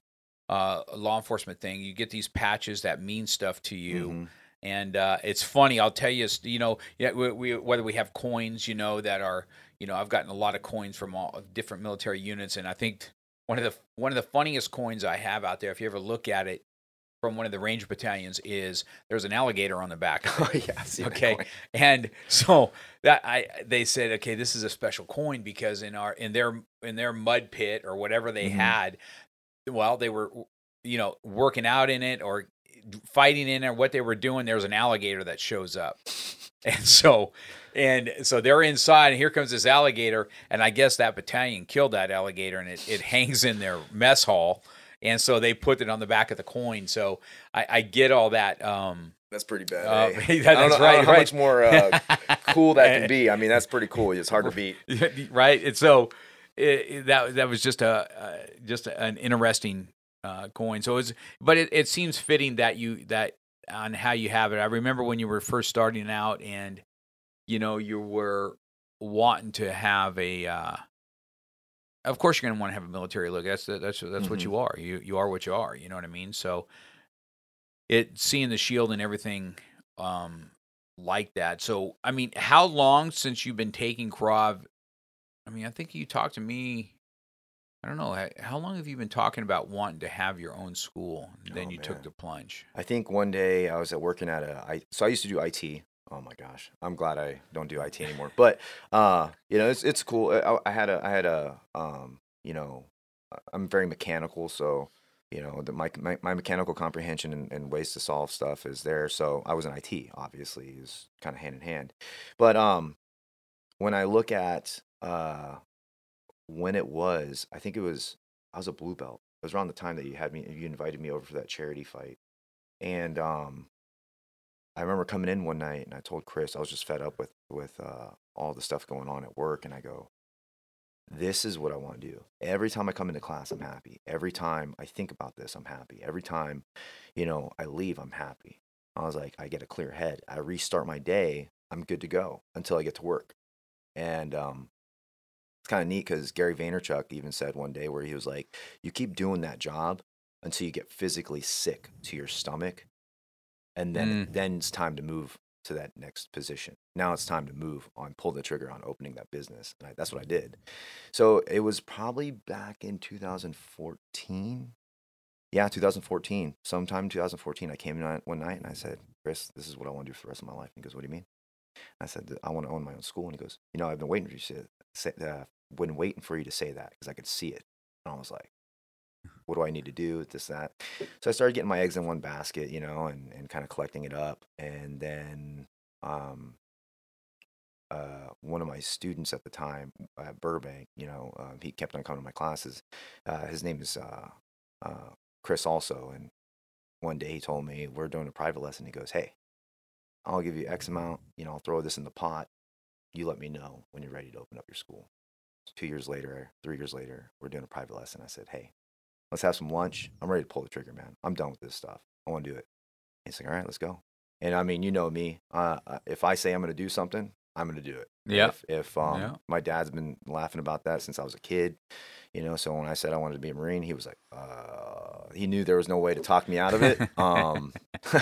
S2: uh, a law enforcement thing. You get these patches that mean stuff to you.
S3: Mhm.
S2: And uh, it's funny. I'll tell you, you know, yeah, we, we, whether we have coins, you know, that are, you know, I've gotten a lot of coins from all different military units, and I think one of the one of the funniest coins I have out there, if you ever look at it, from one of the range battalions, is there's an alligator on the back.
S3: Oh yeah, I've seen that
S2: Okay, and so that I they said, okay, this is a special coin because in our in their in their mud pit or whatever they
S3: Mhm.
S2: had, well, they were you know working out in it or fighting in it or what they were doing. There's an alligator that shows up, and so and so they're inside, and here comes this alligator, and I guess that battalion killed that alligator, and it it hangs in their mess hall. And so they put it on the back of the coin. So I, I get all that. Um,
S3: That's pretty bad.
S2: Uh,
S3: eh?
S2: that-
S3: I don't
S2: that's
S3: know, I don't
S2: right,
S3: know how
S2: right.
S3: much more uh, cool that can be. I mean, that's pretty cool. It's hard to beat.
S2: right? And so it, that that was just a uh, just an interesting uh, coin. So it's but it, it seems fitting that you that on how you have it. I remember when you were first starting out, and you know you were wanting to have a. Of course, you're going to want to have a military look. That's the, that's that's what
S3: Mhm.
S2: you are. You you are what you are. You know what I mean? So it seeing the shield and everything um like that. So I mean, how long since you've been taking Krav? I mean, I think you talked to me. I don't know. How long have you been talking about wanting to have your own school? And then
S3: Oh,
S2: you took the plunge.
S3: I think one day I was at working at a I so I used to do IT. Oh my gosh, I'm glad I don't do IT anymore. But uh, you know, it's it's cool. I, I had a I had a um, you know, I'm very mechanical, so you know, the my my, my mechanical comprehension and, and ways to solve stuff is there. So I was in IT, obviously, is kind of hand in hand. But um, when I look at uh, when it was, I think it was I was a blue belt. It was around the time that you had me, you invited me over for that charity fight. And um, I remember coming in one night and I told Chris I was just fed up with with uh, all the stuff going on at work, and I go, "This is what I want to do. Every time I come into class, I'm happy. Every time I think about this, I'm happy. Every time, you know, I leave, I'm happy." I was like, I get a clear head. I restart my day. I'm good to go until I get to work. And um, it's kind of neat because Gary Vaynerchuk even said one day where he was like, "You keep doing that job until you get physically sick to your stomach, and then then it's time to move to that next position. Now it's time to move on, pull the trigger on opening that business. And I, that's what I did. So it was probably back in 2014. Yeah, 2014. Sometime in 2014, I came in one night and I said, Chris, this is what I want to do for the rest of my life. And he goes, What do you mean? I said, I want to own my own school. And he goes, You know, I've been waiting for you to say, say uh, been waiting for you to say that because I could see it. And I was like, what do I need to do? This, that. So I started getting my eggs in one basket, you know, and, and kind of collecting it up. And then um, uh, one of my students at the time at Burbank, you know, um, he kept on coming to my classes. Uh, his name is uh, uh, Chris also. And one day he told me, we're doing a private lesson. He goes, hey, I'll give you X amount, you know, I'll throw this in the pot. You let me know when you're ready to open up your school. Two years later, three years later, we're doing a private lesson. I said, hey, let's have some lunch. I'm ready to pull the trigger, man. I'm done with this stuff. I want to do it. He's like, all right, let's go. And I mean, you know me. Uh, if I say I'm going to do something, I'm going to do it.
S2: Yeah.
S3: If, if um,
S2: Yeah.
S3: my dad's been laughing about that since I was a kid, you know. So when I said I wanted to be a Marine, he was like, uh, he knew there was no way to talk me out of it. Um,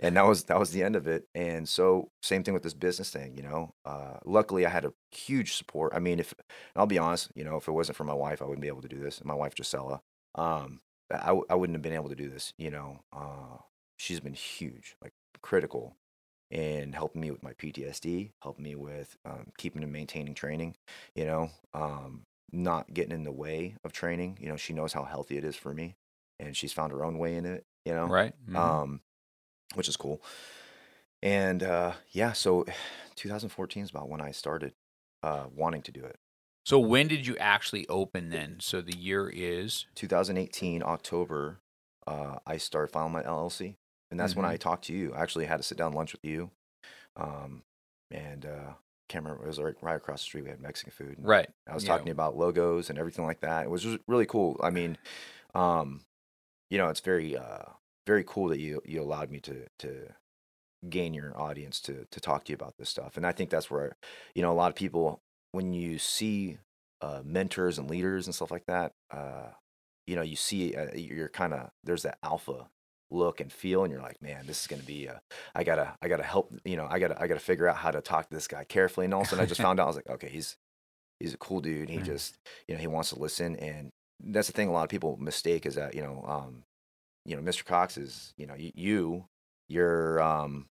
S3: and that was that was the end of it. And so same thing with this business thing, you know. Uh, luckily, I had a huge support. I mean, if I'll be honest, you know, if it wasn't for my wife, I wouldn't be able to do this. My wife, Gisela, um, I w- I wouldn't have been able to do this. You know, uh, she's been huge, like critical in helping me with my PTSD, helping me with um, keeping and maintaining training. You know, um, not getting in the way of training. You know, she knows how healthy it is for me, and she's found her own way in it. You know,
S2: Right. Mhm.
S3: um, which is cool. And uh, yeah, so 2014 is about when I started uh, wanting to do it.
S2: So when did you actually open then? So the year is
S3: 2018 October, uh, I started filing my LLC, and that's when
S2: Mhm.
S3: I talked to you. I actually had to sit down lunch with you, um, and uh, can't remember. It was right, right across the street. We had Mexican food.
S2: right.
S3: I was
S2: Yeah.
S3: talking about logos and everything like that. It was really cool. I mean, um, you know, it's very, uh, very cool that you you allowed me to to gain your audience to to talk to you about this stuff. And I think that's where, you know, a lot of people when you see uh, mentors and leaders and stuff like that, uh, you know, you see uh, you're kind of there's that alpha look and feel and you're like man this is going to be uh, i gotta i gotta help you know i gotta i gotta figure out how to talk to this guy carefully. And all of a sudden i just found out i was like okay he's he's a cool dude he just you know he wants to listen. And that's the thing a lot of people mistake is that you know um you know mr cox is you know you, you you're um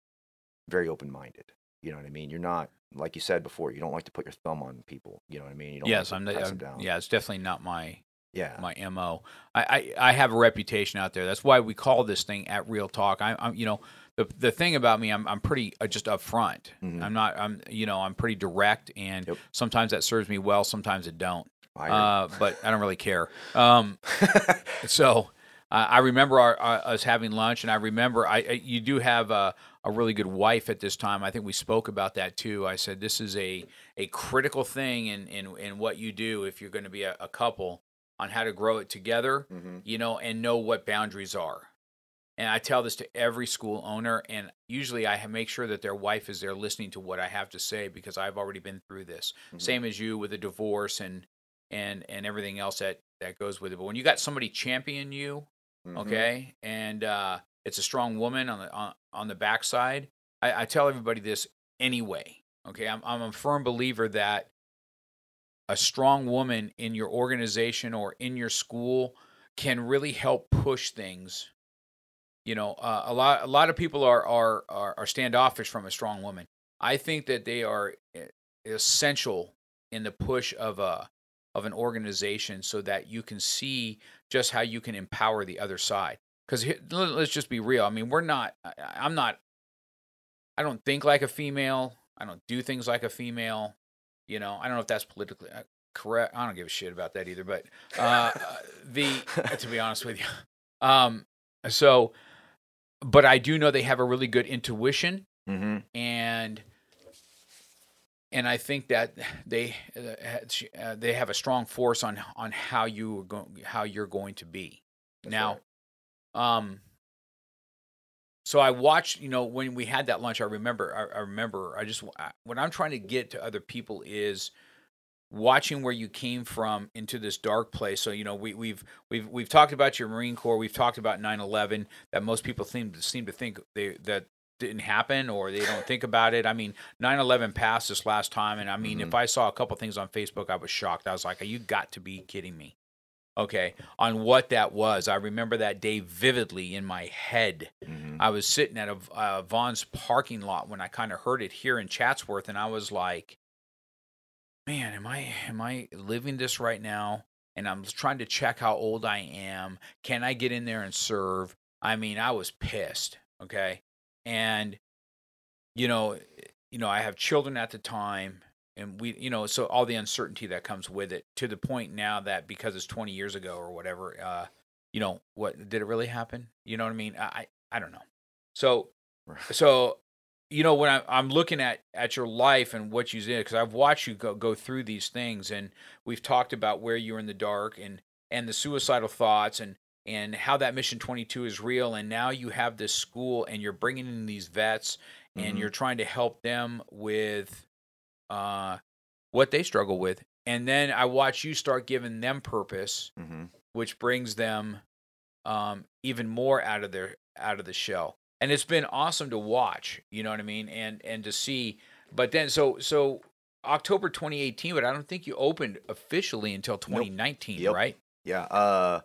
S3: very open-minded you know what i mean? You're not like you said before you don't like to put your thumb on people you know what i mean you don't
S2: Yes,
S3: like
S2: I'm, I'm-
S3: them down
S2: yeah, it's definitely not my
S3: yeah
S2: my mo. I, I I have a reputation out there. That's why we call this thing at Real Talk. I, I'm you know the the thing about me, I'm I'm pretty uh, just upfront.
S3: Mhm.
S2: I'm not I'm you know I'm pretty direct, and
S3: Yep.
S2: sometimes that serves me well, sometimes it don't.
S3: I.
S2: Uh, but I don't really care. Um, so I I remember our, our, us having lunch, and I remember I, I you do have a, a really good wife at this time. I think we spoke about that too. I said this is a a critical thing in in, in what you do if you're going to be a, a couple on how to grow it together,
S3: Mhm.
S2: you know, and know what boundaries are. And I tell this to every school owner, and usually I make sure that their wife is there listening to what I have to say because I've already been through this.
S3: Mhm.
S2: Same as you with a divorce and and and everything else that that goes with it. But when you got somebody champion you,
S3: Mhm.
S2: okay, and uh, it's a strong woman on the on, on the backside, I, I tell everybody this anyway. Okay, I'm I'm a firm believer that a strong woman in your organization or in your school can really help push things. You know, uh, a lot a lot of people are, are are are standoffish from a strong woman. I think that they are eh, essential in the push of a of an organization so that you can see just how you can empower the other side. Because let's just be real. I mean, we're not. I'm not. I don't think like a female. I don't do things like a female. You know, I don't know if that's politically uh, correct. I don't give a shit about that either. But uh, the to be honest with you, um, so, but I do know they have a really good intuition
S3: Mhm.
S2: and and I think that they uh, they have a strong force on on how you are going how you're going to be.
S3: That's
S2: now,
S3: right.
S2: um, so I watched. You know, when we had that lunch, I remember. I, I remember. I just I- what I'm trying to get to other people is watching where you came from into this dark place. So you know, we, we've we've we've talked about your Marine Corps. We've talked about 9/11. That most people seem to seem to think they that didn't happen or they don't think about it. I mean, 9/11 passed this last time, and I mean, if I saw a couple things on Facebook, I was shocked. I was like, "You got to be kidding me." Okay, on what that was, I remember that day vividly in my head.
S3: Mhm.
S2: I was sitting at a uh, Vons parking lot when I kind of heard it here in Chatsworth, and I was like, "Man, am I am I living this right now?" And I'm trying to check how old I am. Can I get in there and serve? I mean, I was pissed. Okay, and you know, you know, I have children at the time, and we, you know, so all the uncertainty that comes with it, to the point now that because it's 20 years ago or whatever, uh, you know, what did it really happen? You know what I mean? I, I, I don't know. So, so, you know, when I, I'm looking at at your life and what you did, because I've watched you go go through these things, and we've talked about where you're in the dark and and the suicidal thoughts and and how that mission 22 is real and now you have this school and you're bringing in these vets and
S3: Mhm.
S2: you're trying to help them with uh what they struggle with and then i watch you start giving them purpose
S3: Mhm.
S2: which brings them um even more out of their out of the shell and it's been awesome to watch. You know what I mean, and and to see. But then, so so October 2018, but I don't think you opened officially until 2019,
S3: Yep.
S2: right?
S3: Yeah. Uh,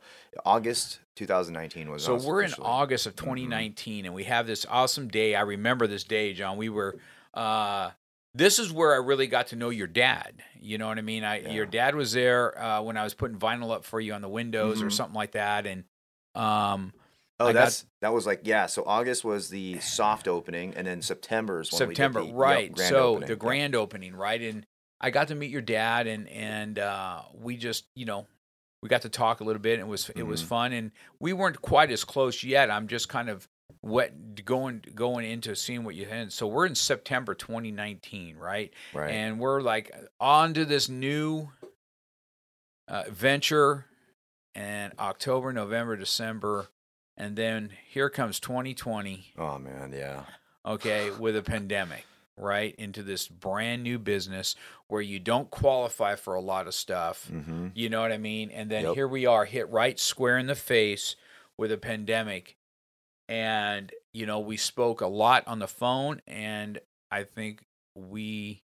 S3: August 2019 was.
S2: So
S3: us
S2: we're in
S3: officially.
S2: August of
S3: Mhm.
S2: 2019, and we have this awesome day. I remember this day, John. We were. Uh, this is where I really got to know your dad. You know what I mean? I your dad was there uh, when I was putting vinyl up for you on the windows or
S3: Mhm.
S2: something like that, and um,
S3: Oh,
S2: I got-
S3: that's that was like yeah. So August was the soft opening, and then September is when
S2: September,
S3: we did the,
S2: right?
S3: Yep, grand
S2: so
S3: opening.
S2: the
S3: Yep.
S2: grand opening, right? And I got to meet your dad, and and uh, we just you know we got to talk a little bit. And it was it was
S3: Mhm.
S2: fun, and we weren't quite as close yet. I'm just kind of what going going into seeing what you had. So we're in September 2019, right?
S3: Right.
S2: And we're like on to this new uh, venture, and October, November, December, and then here comes 2020
S3: oh man, yeah.
S2: okay, with a pandemic, right? Into this brand new business where you don't qualify for a lot of stuff.
S3: Mm-hmm.
S2: You know what I mean? And then
S3: Yep.
S2: here we are, hit right square in the face with a pandemic. And, you know, we spoke a lot on the phone, and I think we.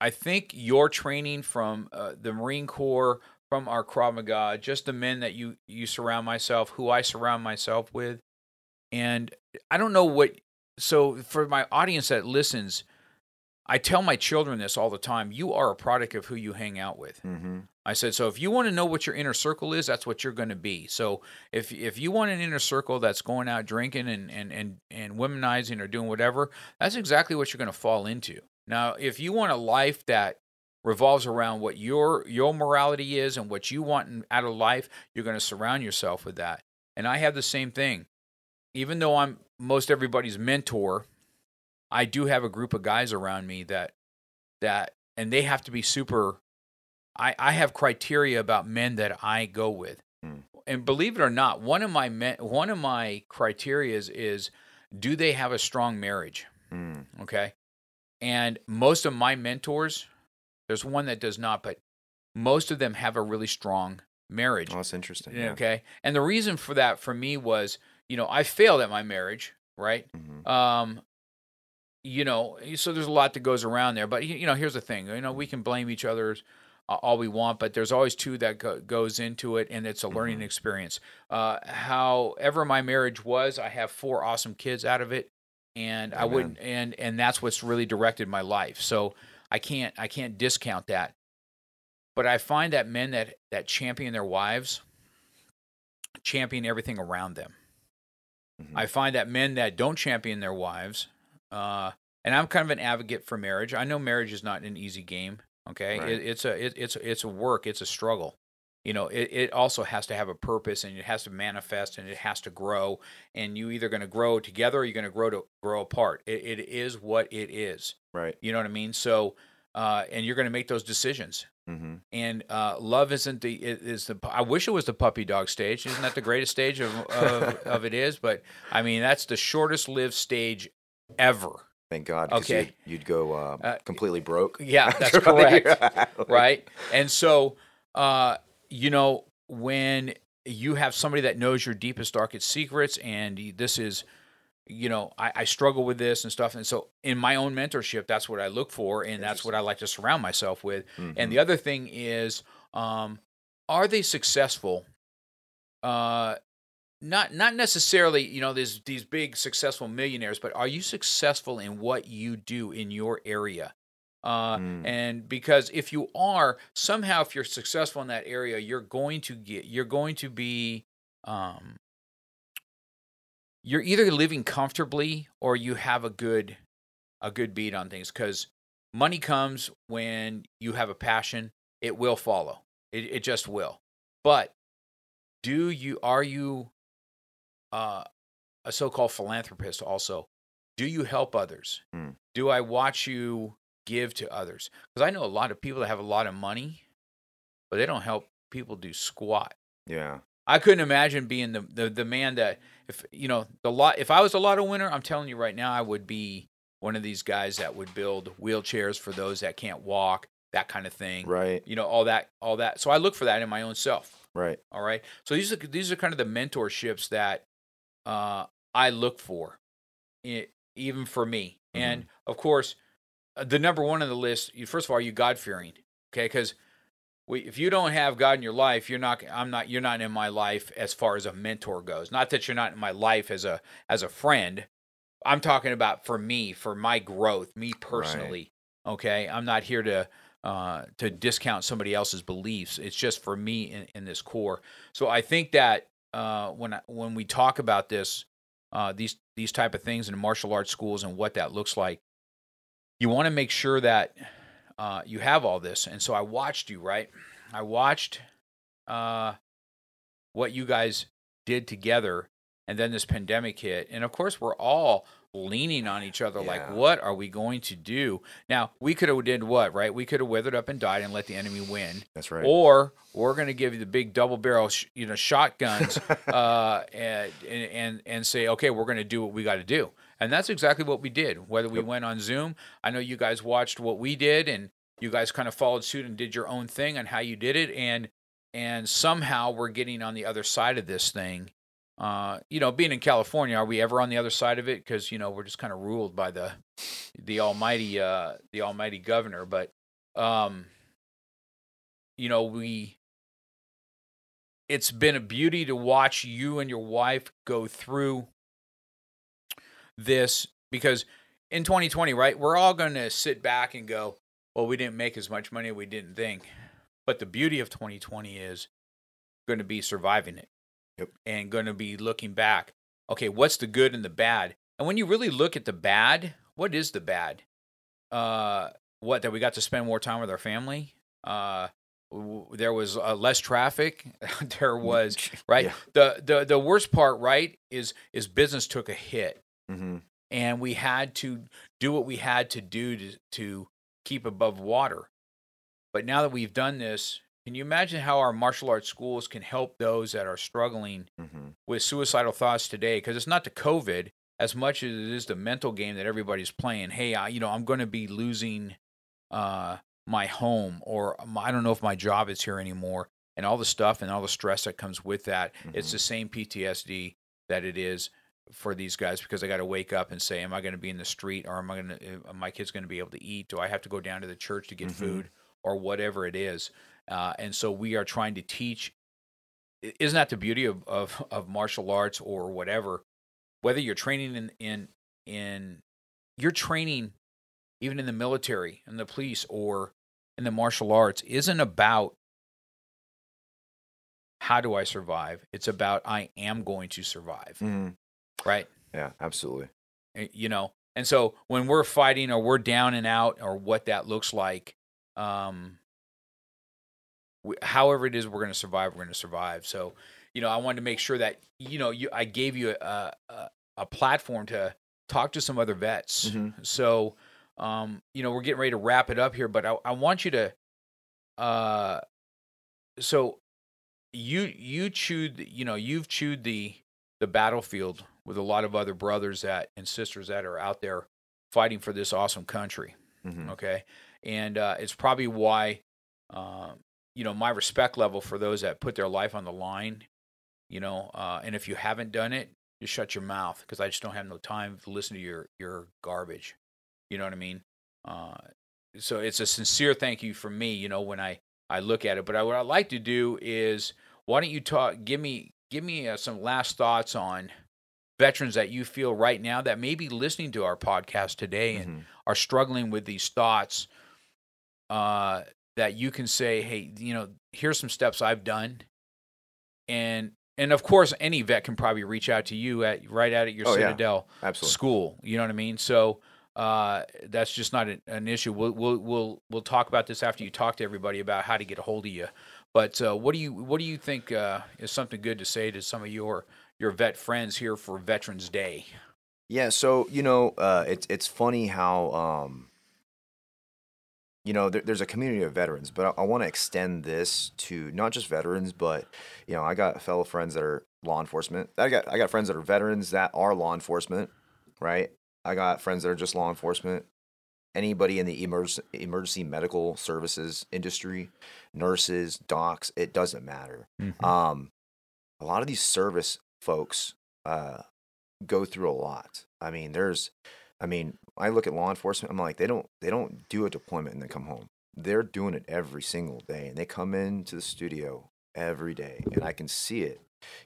S2: I think your training from uh, the Marine Corps, from our Krav Maga, just the men that you you surround myself, who I surround myself with, and I don't know what. So for my audience that listens, I tell my children this all the time. You are a product of who you hang out with.
S3: Mm-hmm.
S2: I said, so if you want to know what your inner circle is, that's what you're going to be. So if if you want an inner circle that's going out drinking and and and and womanizing or doing whatever, that's exactly what you're going to fall into. Now, if you want a life that revolves around what your your morality is and what you want in- out of life, you're going to surround yourself with that. And I have the same thing. Even though I'm most everybody's mentor, I do have a group of guys around me that that and they have to be super I, I have criteria about men that I go with.
S3: Hmm.
S2: And believe it or not, one of my men, one of my criteria is, is do they have a strong marriage?
S3: Mm.
S2: Okay. And most of my mentors, there's one that does not, but most of them have a really strong marriage.
S3: Oh, that's interesting.
S2: Yeah. Okay. And the reason for that for me was, you know, I failed at my marriage, right?
S3: Mm-hmm.
S2: Um, you know, so there's a lot that goes around there. But you know, here's the thing. You know, we can blame each other uh, all we want, but there's always two that go, goes into it, and it's a learning
S3: Mhm.
S2: experience. Uh, however, my marriage was, I have four awesome kids out of it, and I wouldn't, and and that's what's really directed my life. So I can't I can't discount that. But I find that men that that champion their wives champion everything around them.
S3: Mhm.
S2: I find that men that don't champion their wives, uh, and I'm kind of an advocate for marriage. I know marriage is not an easy game. Okay,
S3: Right.
S2: it, it's a it, it's it's a work. It's a struggle. You know, it, it also has to have a purpose and it has to manifest and it has to grow. And you either going to grow together or you're going to grow to grow apart. It, it is what it is.
S3: Right.
S2: You know what I mean? So, uh, and you're going to make those decisions.
S3: Mm-hmm.
S2: And uh, love isn't the it is the I wish it was the puppy dog stage. Isn't that the greatest stage of of, of it is? But I mean that's the shortest lived stage ever.
S3: Thank God.
S2: Okay.
S3: You'd, you'd go uh,
S2: Uh,
S3: completely broke.
S2: Yeah, that's correct. right? And so, uh, you know, when you have somebody that knows your deepest, darkest secrets, and this is, you know, I, I struggle with this and stuff. And so, in my own mentorship, that's what I look for, and that's what I like to surround myself with.
S3: Mhm.
S2: And the other thing is, um, are they successful? Uh, not not necessarily, you know, there's these big successful millionaires, but are you successful in what you do in your area? Uh,
S3: Mm.
S2: And because if you are somehow, if you're successful in that area, you're going to get, you're going to be, um, you're either living comfortably or you have a good, a good beat on things. Because money comes when you have a passion. It will follow. It it just will. But do you are you uh, a so-called philanthropist also? Do you help others?
S3: Hmm.
S2: Do I watch you give to others? Because I know a lot of people that have a lot of money, but they don't help people do squat.
S3: Yeah.
S2: I couldn't imagine being the, the the man that if you know the lot if I was a lotto winner, I'm telling you right now, I would be one of these guys that would build wheelchairs for those that can't walk, that kind of thing.
S3: Right.
S2: You know, all that all that. So I look for that in my own self.
S3: Right.
S2: All right. So these are these are kind of the mentorships that uh, I look for, even for me.
S3: Mhm.
S2: And of course, uh, the number one on the list. you- First of all, are you God fearing? Okay, because if you don't have God in your life, you're not. I'm not. You're not in my life as far as a mentor goes. Not that you're not in my life as a as a friend. I'm talking about for me, for my growth, me personally. Okay, I'm not here to uh, to discount somebody else's beliefs. It's just for me in, in this core. So I think that uh, when I, when we talk about this, uh, these these type of things in martial arts schools and what that looks like, you want to make sure that uh, you have all this. And so I watched you, right? I watched uh, what you guys did together, and then this pandemic hit, and of course we're all leaning on each other like what are we going to do now we could have did what right we could have withered up and died and let the enemy win
S3: That's right.
S2: or we're going to give you the big double barrel, sh- you know, shotguns, uh, and, and and say, okay, we're going to do what we got to do, and that's exactly what we did. Whether we
S3: Yep.
S2: went on Zoom, I know you guys watched what we did, and you guys kind of followed suit and did your own thing on how you did it, and and somehow we're getting on the other side of this thing. Uh, you know, being in California, are we ever on the other side of it? Because you know we're just kind of ruled by the the almighty uh, the almighty governor, but um, you know we it's been a beauty to watch you and your wife go through this because in 2020 right we're all going to sit back and go well we didn't make as much money as we didn't think but the beauty of 2020 is going to be surviving it
S3: Yep.
S2: and going to be looking back okay what's the good and the bad? And when you really look at the bad what is the bad? Uh what that we got to spend more time with our family? Uh w- there was uh, less traffic. There was right?
S3: Yeah.
S2: the the the worst part right is is business took a hit.
S3: Hmm
S2: and we had to do what we had to do to to keep above water. But now that we've done this can you imagine how our martial arts schools can help those that are struggling
S3: hmm
S2: with suicidal thoughts today? Because it's not the covid as much as it is the mental game that everybody's playing. Hey I, you know i'm going to be losing uh my home or i don't know if my job is here anymore and all the stuff and all the stress that comes with that. It's
S3: Mhm.
S2: the same ptsd that it is for these guys because i got to wake up and say am i going to be in the street or am i going to my kids going to be able to eat? Do i have to go down to the church to get
S3: Mhm.
S2: food or whatever it is uh, and so we are trying to teach isn't that the beauty of, of, of martial arts or whatever? Whether you're training in in in you're training even in the military in the police or in the martial arts isn't about how do i survive it's about i am going to survive.
S3: Hmm
S2: right?
S3: Yeah, absolutely.
S2: Eh, you know and so when we're fighting or we're down and out or what that looks like um w- however it is we're going to survive we're going to survive. So you know i wanted to make sure that you know you i gave you a a, a platform to talk to some other vets.
S3: Mhm.
S2: so um you know we're getting ready to wrap it up here but i, I want you to uh so you you chewed you know you've chewed the the battlefield with a lot of other brothers that and sisters that are out there fighting for this awesome country
S3: hmm
S2: okay and uh, it's probably why um, you know my respect level for those that put their life on the line you know uh, and if you haven't done it just shut your mouth because i just don't have no time to listen to your your garbage. You know what i mean? Uh, so it's a sincere thank you from me you know when i i look at it. But I, what i'd like to do is why don't you talk give me give me uh, some last thoughts on veterans that you feel right now that may be listening to our podcast today and
S3: Mhm.
S2: are struggling with these thoughts uh, that you can say, hey, you know, here's some steps I've done, and and of course, any vet can probably reach out to you at right out at your
S3: Oh, yeah.
S2: Citadel
S3: Absolutely.
S2: school. You know what I mean? So uh, that's just not an, an issue. We'll we'll we'll we'll talk about this after you talk to everybody about how to get a hold of you. But uh, what do you what do you think uh, is something good to say to some of your your vet friends here for Veterans Day?
S3: Yeah, so you know, uh, it's it's funny how um, you know there, there's a community of veterans, but I, I want to extend this to not just veterans, but you know, I got fellow friends that are law enforcement. I got I got friends that are veterans that are law enforcement, right? I got friends that are just law enforcement. Anybody in the emergency emergency medical services industry, nurses, docs, it doesn't matter. Um, a lot of these service folks, uh, go through a lot. I mean, there's, I mean, I look at law enforcement. I'm like, they don't they don't do a deployment and then come home. They're doing it every single day, and they come into the studio every day, and I can see it.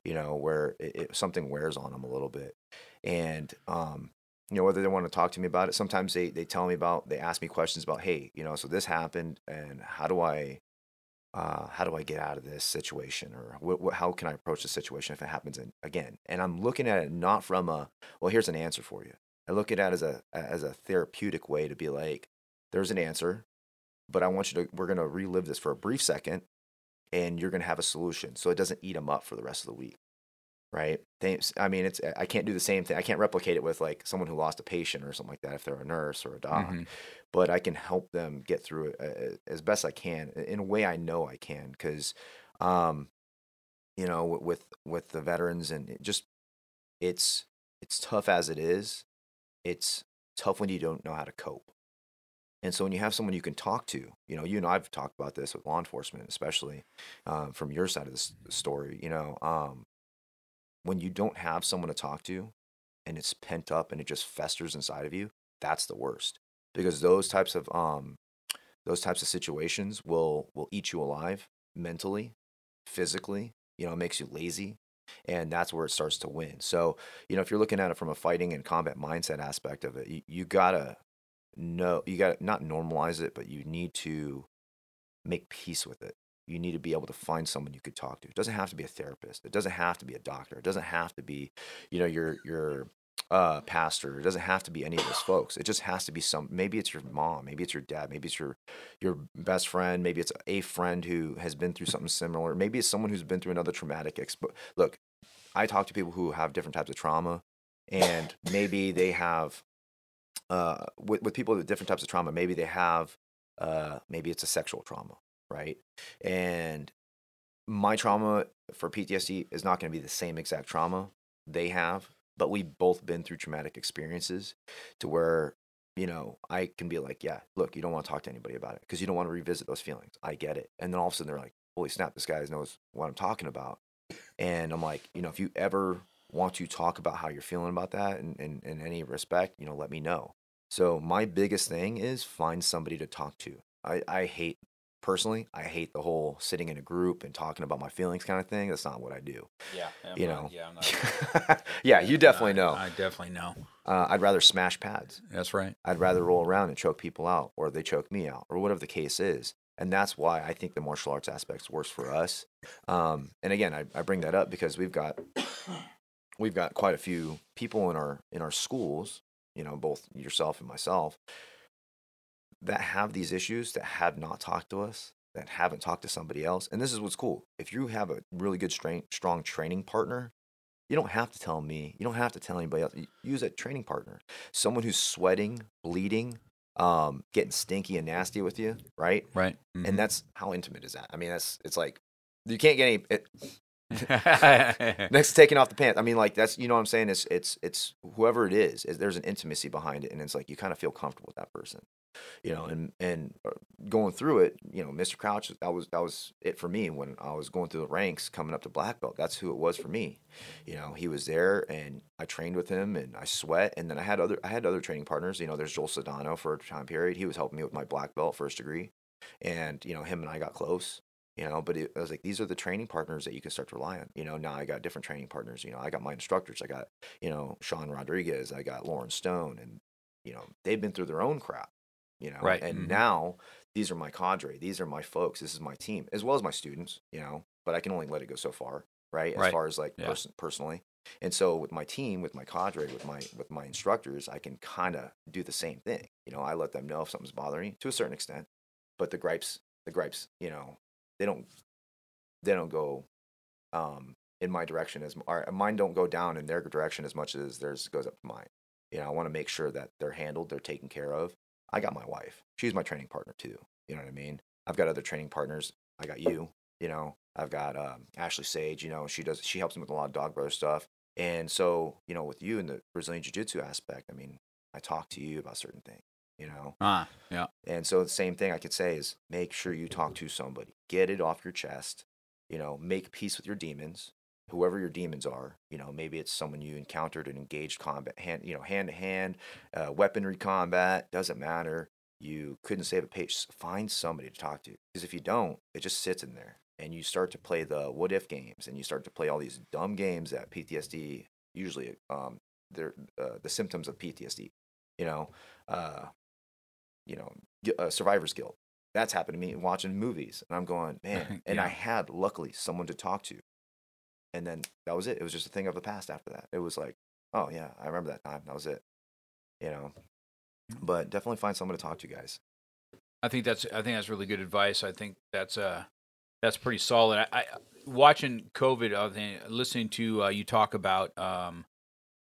S3: You know, where it, it, something wears on them a little bit, and um, you know whether they want to talk to me about it. Sometimes they they tell me about they ask me questions about, hey, you know, so this happened, and how do I uh, how do I get out of this situation, or how can I approach the situation if it happens in, again? And I'm looking at it not from a well, here's an answer for you. I look at it as a as a therapeutic way to be like, there's an answer, but I want you to we're gonna relive this for a brief second, and you're gonna have a solution, so it doesn't eat them up for the rest of the week right? I mean, it's I can't do the same thing. I can't replicate it with like someone who lost a patient or something like that if they're a nurse or a doc, mm-hmm. but I can help them get through it as best I can in a way I know I can because, um, you know, with with the veterans and it just it's it's tough as it is. It's tough when you don't know how to cope. And so when you have someone you can talk to, you know, you and I've talked about this with law enforcement, especially um, from your side of the story, you know, um, when you don't have someone to talk to and it's pent up and it just festers inside of you, that's the worst. Because those types of um those types of situations will will eat you alive mentally, physically, you know, it makes you lazy and that's where it starts to win. So, you know, if you're looking at it from a fighting and combat mindset aspect of it, you, you gotta know, you gotta not normalize it, but you need to make peace with it you need to be able to find someone you could talk to. It doesn't have to be a therapist. It doesn't have to be a doctor. It doesn't have to be, you know, your your uh, pastor. It doesn't have to be any of those folks. It just has to be some. Maybe it's your mom. Maybe it's your dad. Maybe it's your your best friend. Maybe it's a friend who has been through something similar. Maybe it's someone who's been through another traumatic. Expo- Look, I talk to people who have different types of trauma, and maybe they have uh, with with people with different types of trauma. Maybe they have uh, maybe it's a sexual trauma right? And my trauma for PTSD is not going to be the same exact trauma they have, but we've both been through traumatic experiences to where, you know, I can be like, yeah, look, you don't want to talk to anybody about it because you don't want to revisit those feelings. I get it. And then all of a sudden they're like, holy snap, this guy knows what I'm talking about. And I'm like, you know, if you ever want to talk about how you're feeling about that in, in, in any respect, you know, let me know. So my biggest thing is find somebody to talk to. I, I hate personally, I hate the whole sitting in a group and talking about my feelings kind of thing. That's not what I do.
S2: Yeah.
S3: I'm you
S2: not,
S3: know.
S2: Yeah.
S3: Not, yeah. You definitely know.
S2: I definitely know.
S3: Uh, I'd rather smash pads.
S2: That's right.
S3: I'd rather roll around and choke people out, or they choke me out, or whatever the case is. And that's why I think the martial arts aspects works for us. Um, and again, I, I bring that up because we've got we've got quite a few people in our in our schools. You know, both yourself and myself that have these issues that have not talked to us, that haven't talked to somebody else. And this is what's cool. If you have a really good, strength, strong training partner, you don't have to tell me. You don't have to tell anybody else. Use a training partner, someone who's sweating, bleeding, um, getting stinky and nasty with you, right?
S2: Right.
S3: Mm-hmm. And that's how intimate is that? I mean, that's it's like you can't get any. It, next to taking off the pants. I mean, like that's you know what I'm saying. It's it's it's whoever it is, is. There's an intimacy behind it, and it's like you kind of feel comfortable with that person you know, and and uh, going through it, you know, Mr. Crouch, that was that was it for me when I was going through the ranks, coming up to black belt. That's who it was for me. You know, he was there, and I trained with him, and I sweat, and then I had other I had other training partners. You know, there's Joel Sedano for a time period. He was helping me with my black belt first degree, and you know, him and I got close. You know, but it, I was like, these are the training partners that you can start to rely on. You know, now I got different training partners. You know, I got my instructors. I got, you know, Sean Rodriguez. I got Lauren Stone, and you know, they've been through their own crap you know
S2: right
S3: and
S2: mm-hmm.
S3: now these are my cadre these are my folks this is my team as well as my students you know but i can only let it go so far right as
S2: right.
S3: far as like
S2: yeah.
S3: person, personally and so with my team with my cadre with my with my instructors i can kind of do the same thing you know i let them know if something's bothering me to a certain extent but the gripes the gripes you know they don't they don't go um in my direction as or mine don't go down in their direction as much as theirs goes up to mine you know i want to make sure that they're handled they're taken care of I got my wife. She's my training partner too. You know what I mean? I've got other training partners. I got you. You know, I've got um, Ashley Sage. You know, she does. She helps me with a lot of dog brother stuff. And so, you know, with you and the Brazilian Jiu Jitsu aspect, I mean, I talk to you about certain things. You know.
S2: Ah, yeah.
S3: And so the same thing I could say is make sure you talk to somebody. Get it off your chest. You know, make peace with your demons. Whoever your demons are. You know, maybe it's someone you encountered in engaged combat, hand you know, hand to hand, uh, weaponry combat. Doesn't matter. You couldn't save a page. Find somebody to talk to because if you don't, it just sits in there, and you start to play the what if games, and you start to play all these dumb games that PTSD usually um, they're uh, the symptoms of PTSD. You know, uh, you know, uh, survivor's guilt. That's happened to me watching movies, and I'm going, man. And I had luckily someone to talk to, and then that was it. It was just a thing of the past. After that, it was like, oh yeah, I remember that time. That was it. You know, but definitely find someone to talk to, guys.
S2: I think that's I think that's really good advice. I think that's uh that's pretty solid. I, I watching COVID, I think, listening to uh, you talk about um,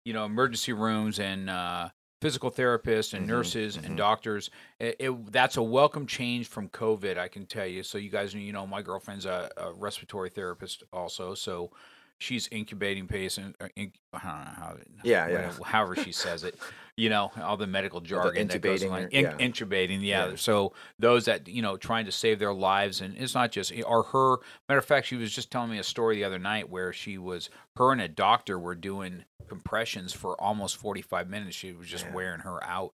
S2: you know emergency rooms and uh, physical therapists and
S3: Mhm,
S2: nurses
S3: mhm.
S2: and doctors. It, it, that's a welcome change from COVID, I can tell you. So you guys, you know, my girlfriend's a, a respiratory therapist also, so she's incubating patients. Or uh, inc- I don't know how,
S3: Yeah, yeah.
S2: however she says it. You know, all the medical jargon that goes
S3: intubating
S2: along.
S3: or-
S2: In-
S3: yeah.
S2: Intubating, yeah.
S3: Yeah.
S2: So those that you know trying to save their lives, and it's not just eh, or her. Matter of fact, she was just telling me a story the other night where she was her and a doctor were doing compressions for almost forty five minutes. She was just
S3: Yeah.
S2: wearing her out.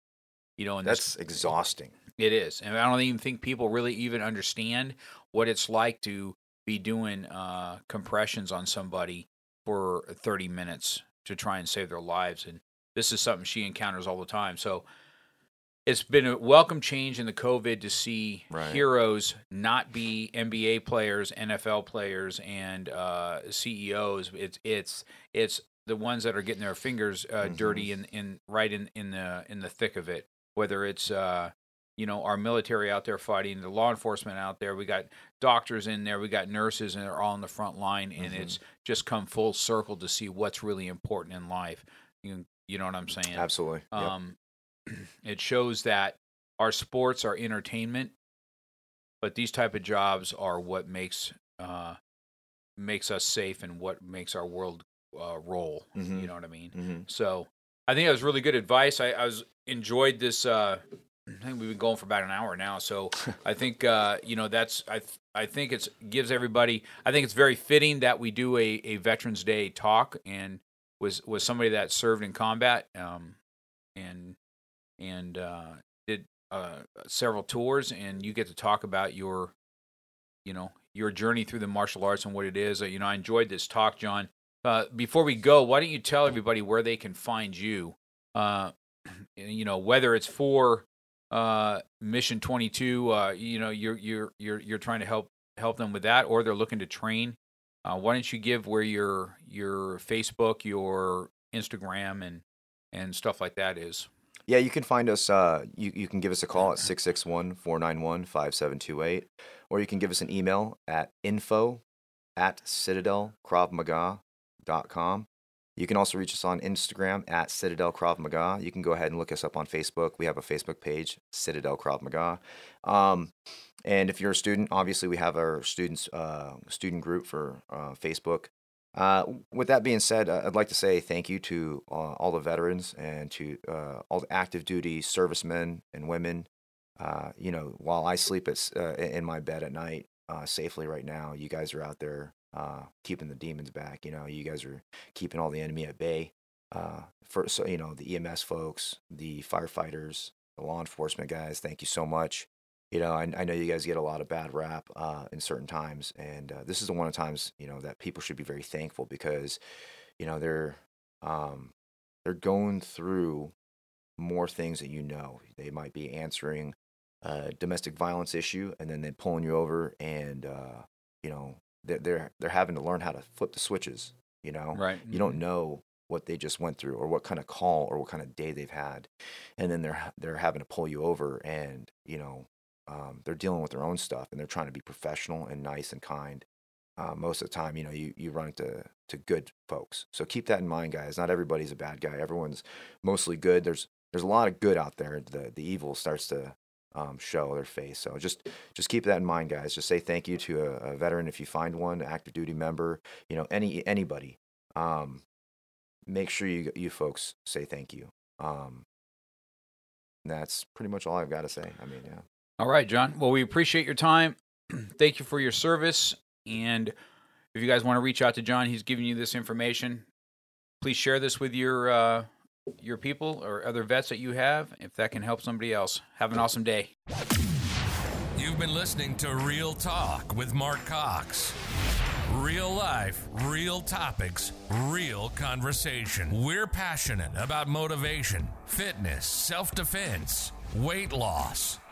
S2: You know, and this-
S3: That's exhausting.
S2: it is, and I don't even think people really even understand what it's like to be doing uh, compressions on somebody for 30 minutes to try and save their lives. And this is something she encounters all the time. So it's been a welcome change in the COVID to see
S3: Right.
S2: heroes not be NBA players, NFL players, and uh, CEOs. It's it's it's the ones that are getting their fingers uh,
S3: Mhm.
S2: dirty in, in right in, in the in the thick of it. Whether it's uh, you know our military out there fighting, the law enforcement out there, we got doctors in there, we got nurses, and they're all on the front line, and
S3: Mhm.
S2: it's just come full circle to see what's really important in life. You you know what I'm saying?
S3: Absolutely. Yep.
S2: Um, it shows that our sports are entertainment, but these type of jobs are what makes uh, makes us safe and what makes our world uh, roll.
S3: Mhm.
S2: You know what I mean?
S3: hmm
S2: So I think that was really good advice. I, I was enjoyed this. Uh, I think we've been going for about an hour now, so I think uh, you know that's I th- I think it's gives everybody. I think it's very fitting that we do a, a Veterans Day talk and was was somebody that served in combat um, and and uh, did uh, several tours, and you get to talk about your you know your journey through the martial arts and what it is. Uh, you know, I enjoyed this talk, John. Uh, before we go, why don't you tell everybody where they can find you? Uh, you know, whether it's for uh, Mission 22, uh, you know, you're you're you're you're trying to help help them with that, or they're looking to train. Uh, why don't you give where your your Facebook, your Instagram, and and stuff like that is?
S3: Yeah, you can find us. Uh, you, you can give us a call at 661 491 5728, or you can give us an email at info at citadelkravmaga.com. You can also reach us on Instagram at Citadel Krav Maga. You can go ahead and look us up on Facebook. We have a Facebook page, Citadel Krav Maga. Um, and if you're a student, obviously we have our students uh, student group for uh, Facebook. Uh, with that being said, uh, I'd like to say thank you to uh, all the veterans and to uh, all the active duty servicemen and women. You know, while I sleep at, in my bed at night safely right now, you guys are out there uh, keeping the demons back. You know, you guys are keeping all the enemy at bay. Uh, for so you know the EMS folks, the firefighters, the law enforcement guys. Thank you so much. You know, I, I know you guys get a lot of bad rap uh, in certain times, and uh, this is the one of times you know that people should be very thankful because, you know, they're um, they're going through more things that you know. They might be answering a domestic violence issue, and then they're pulling you over, and uh, you know they're, they're they're having to learn how to flip the switches. You know,
S2: Right.
S3: you don't know what they just went through or what kind of call or what kind of day they've had. And then they're they're having to pull you over and you know um, they're dealing with their own stuff and they're trying to be professional and nice and kind. Uh, most of the time you know you, you run into to good folks. So keep that in mind guys. Not everybody's a bad guy. Everyone's mostly good. There's there's a lot of good out there. The the evil starts to um, show their face so just just keep that in mind guys just say thank you to a, a veteran if you find one active duty member you know any anybody um, make sure you you folks say thank you um, that's pretty much all i've got to say i mean yeah
S2: All right, John. Well, we appreciate your time. Thank you for your service. And if you guys want to reach out to John, he's giving you this information. Please share this with your uh, your people or other vets that you have, if that can help somebody else. Have an awesome day.
S1: You've been listening to Real Talk with Mark Cox. Real life, real topics, real conversation. We're passionate about motivation, fitness, self defense, weight loss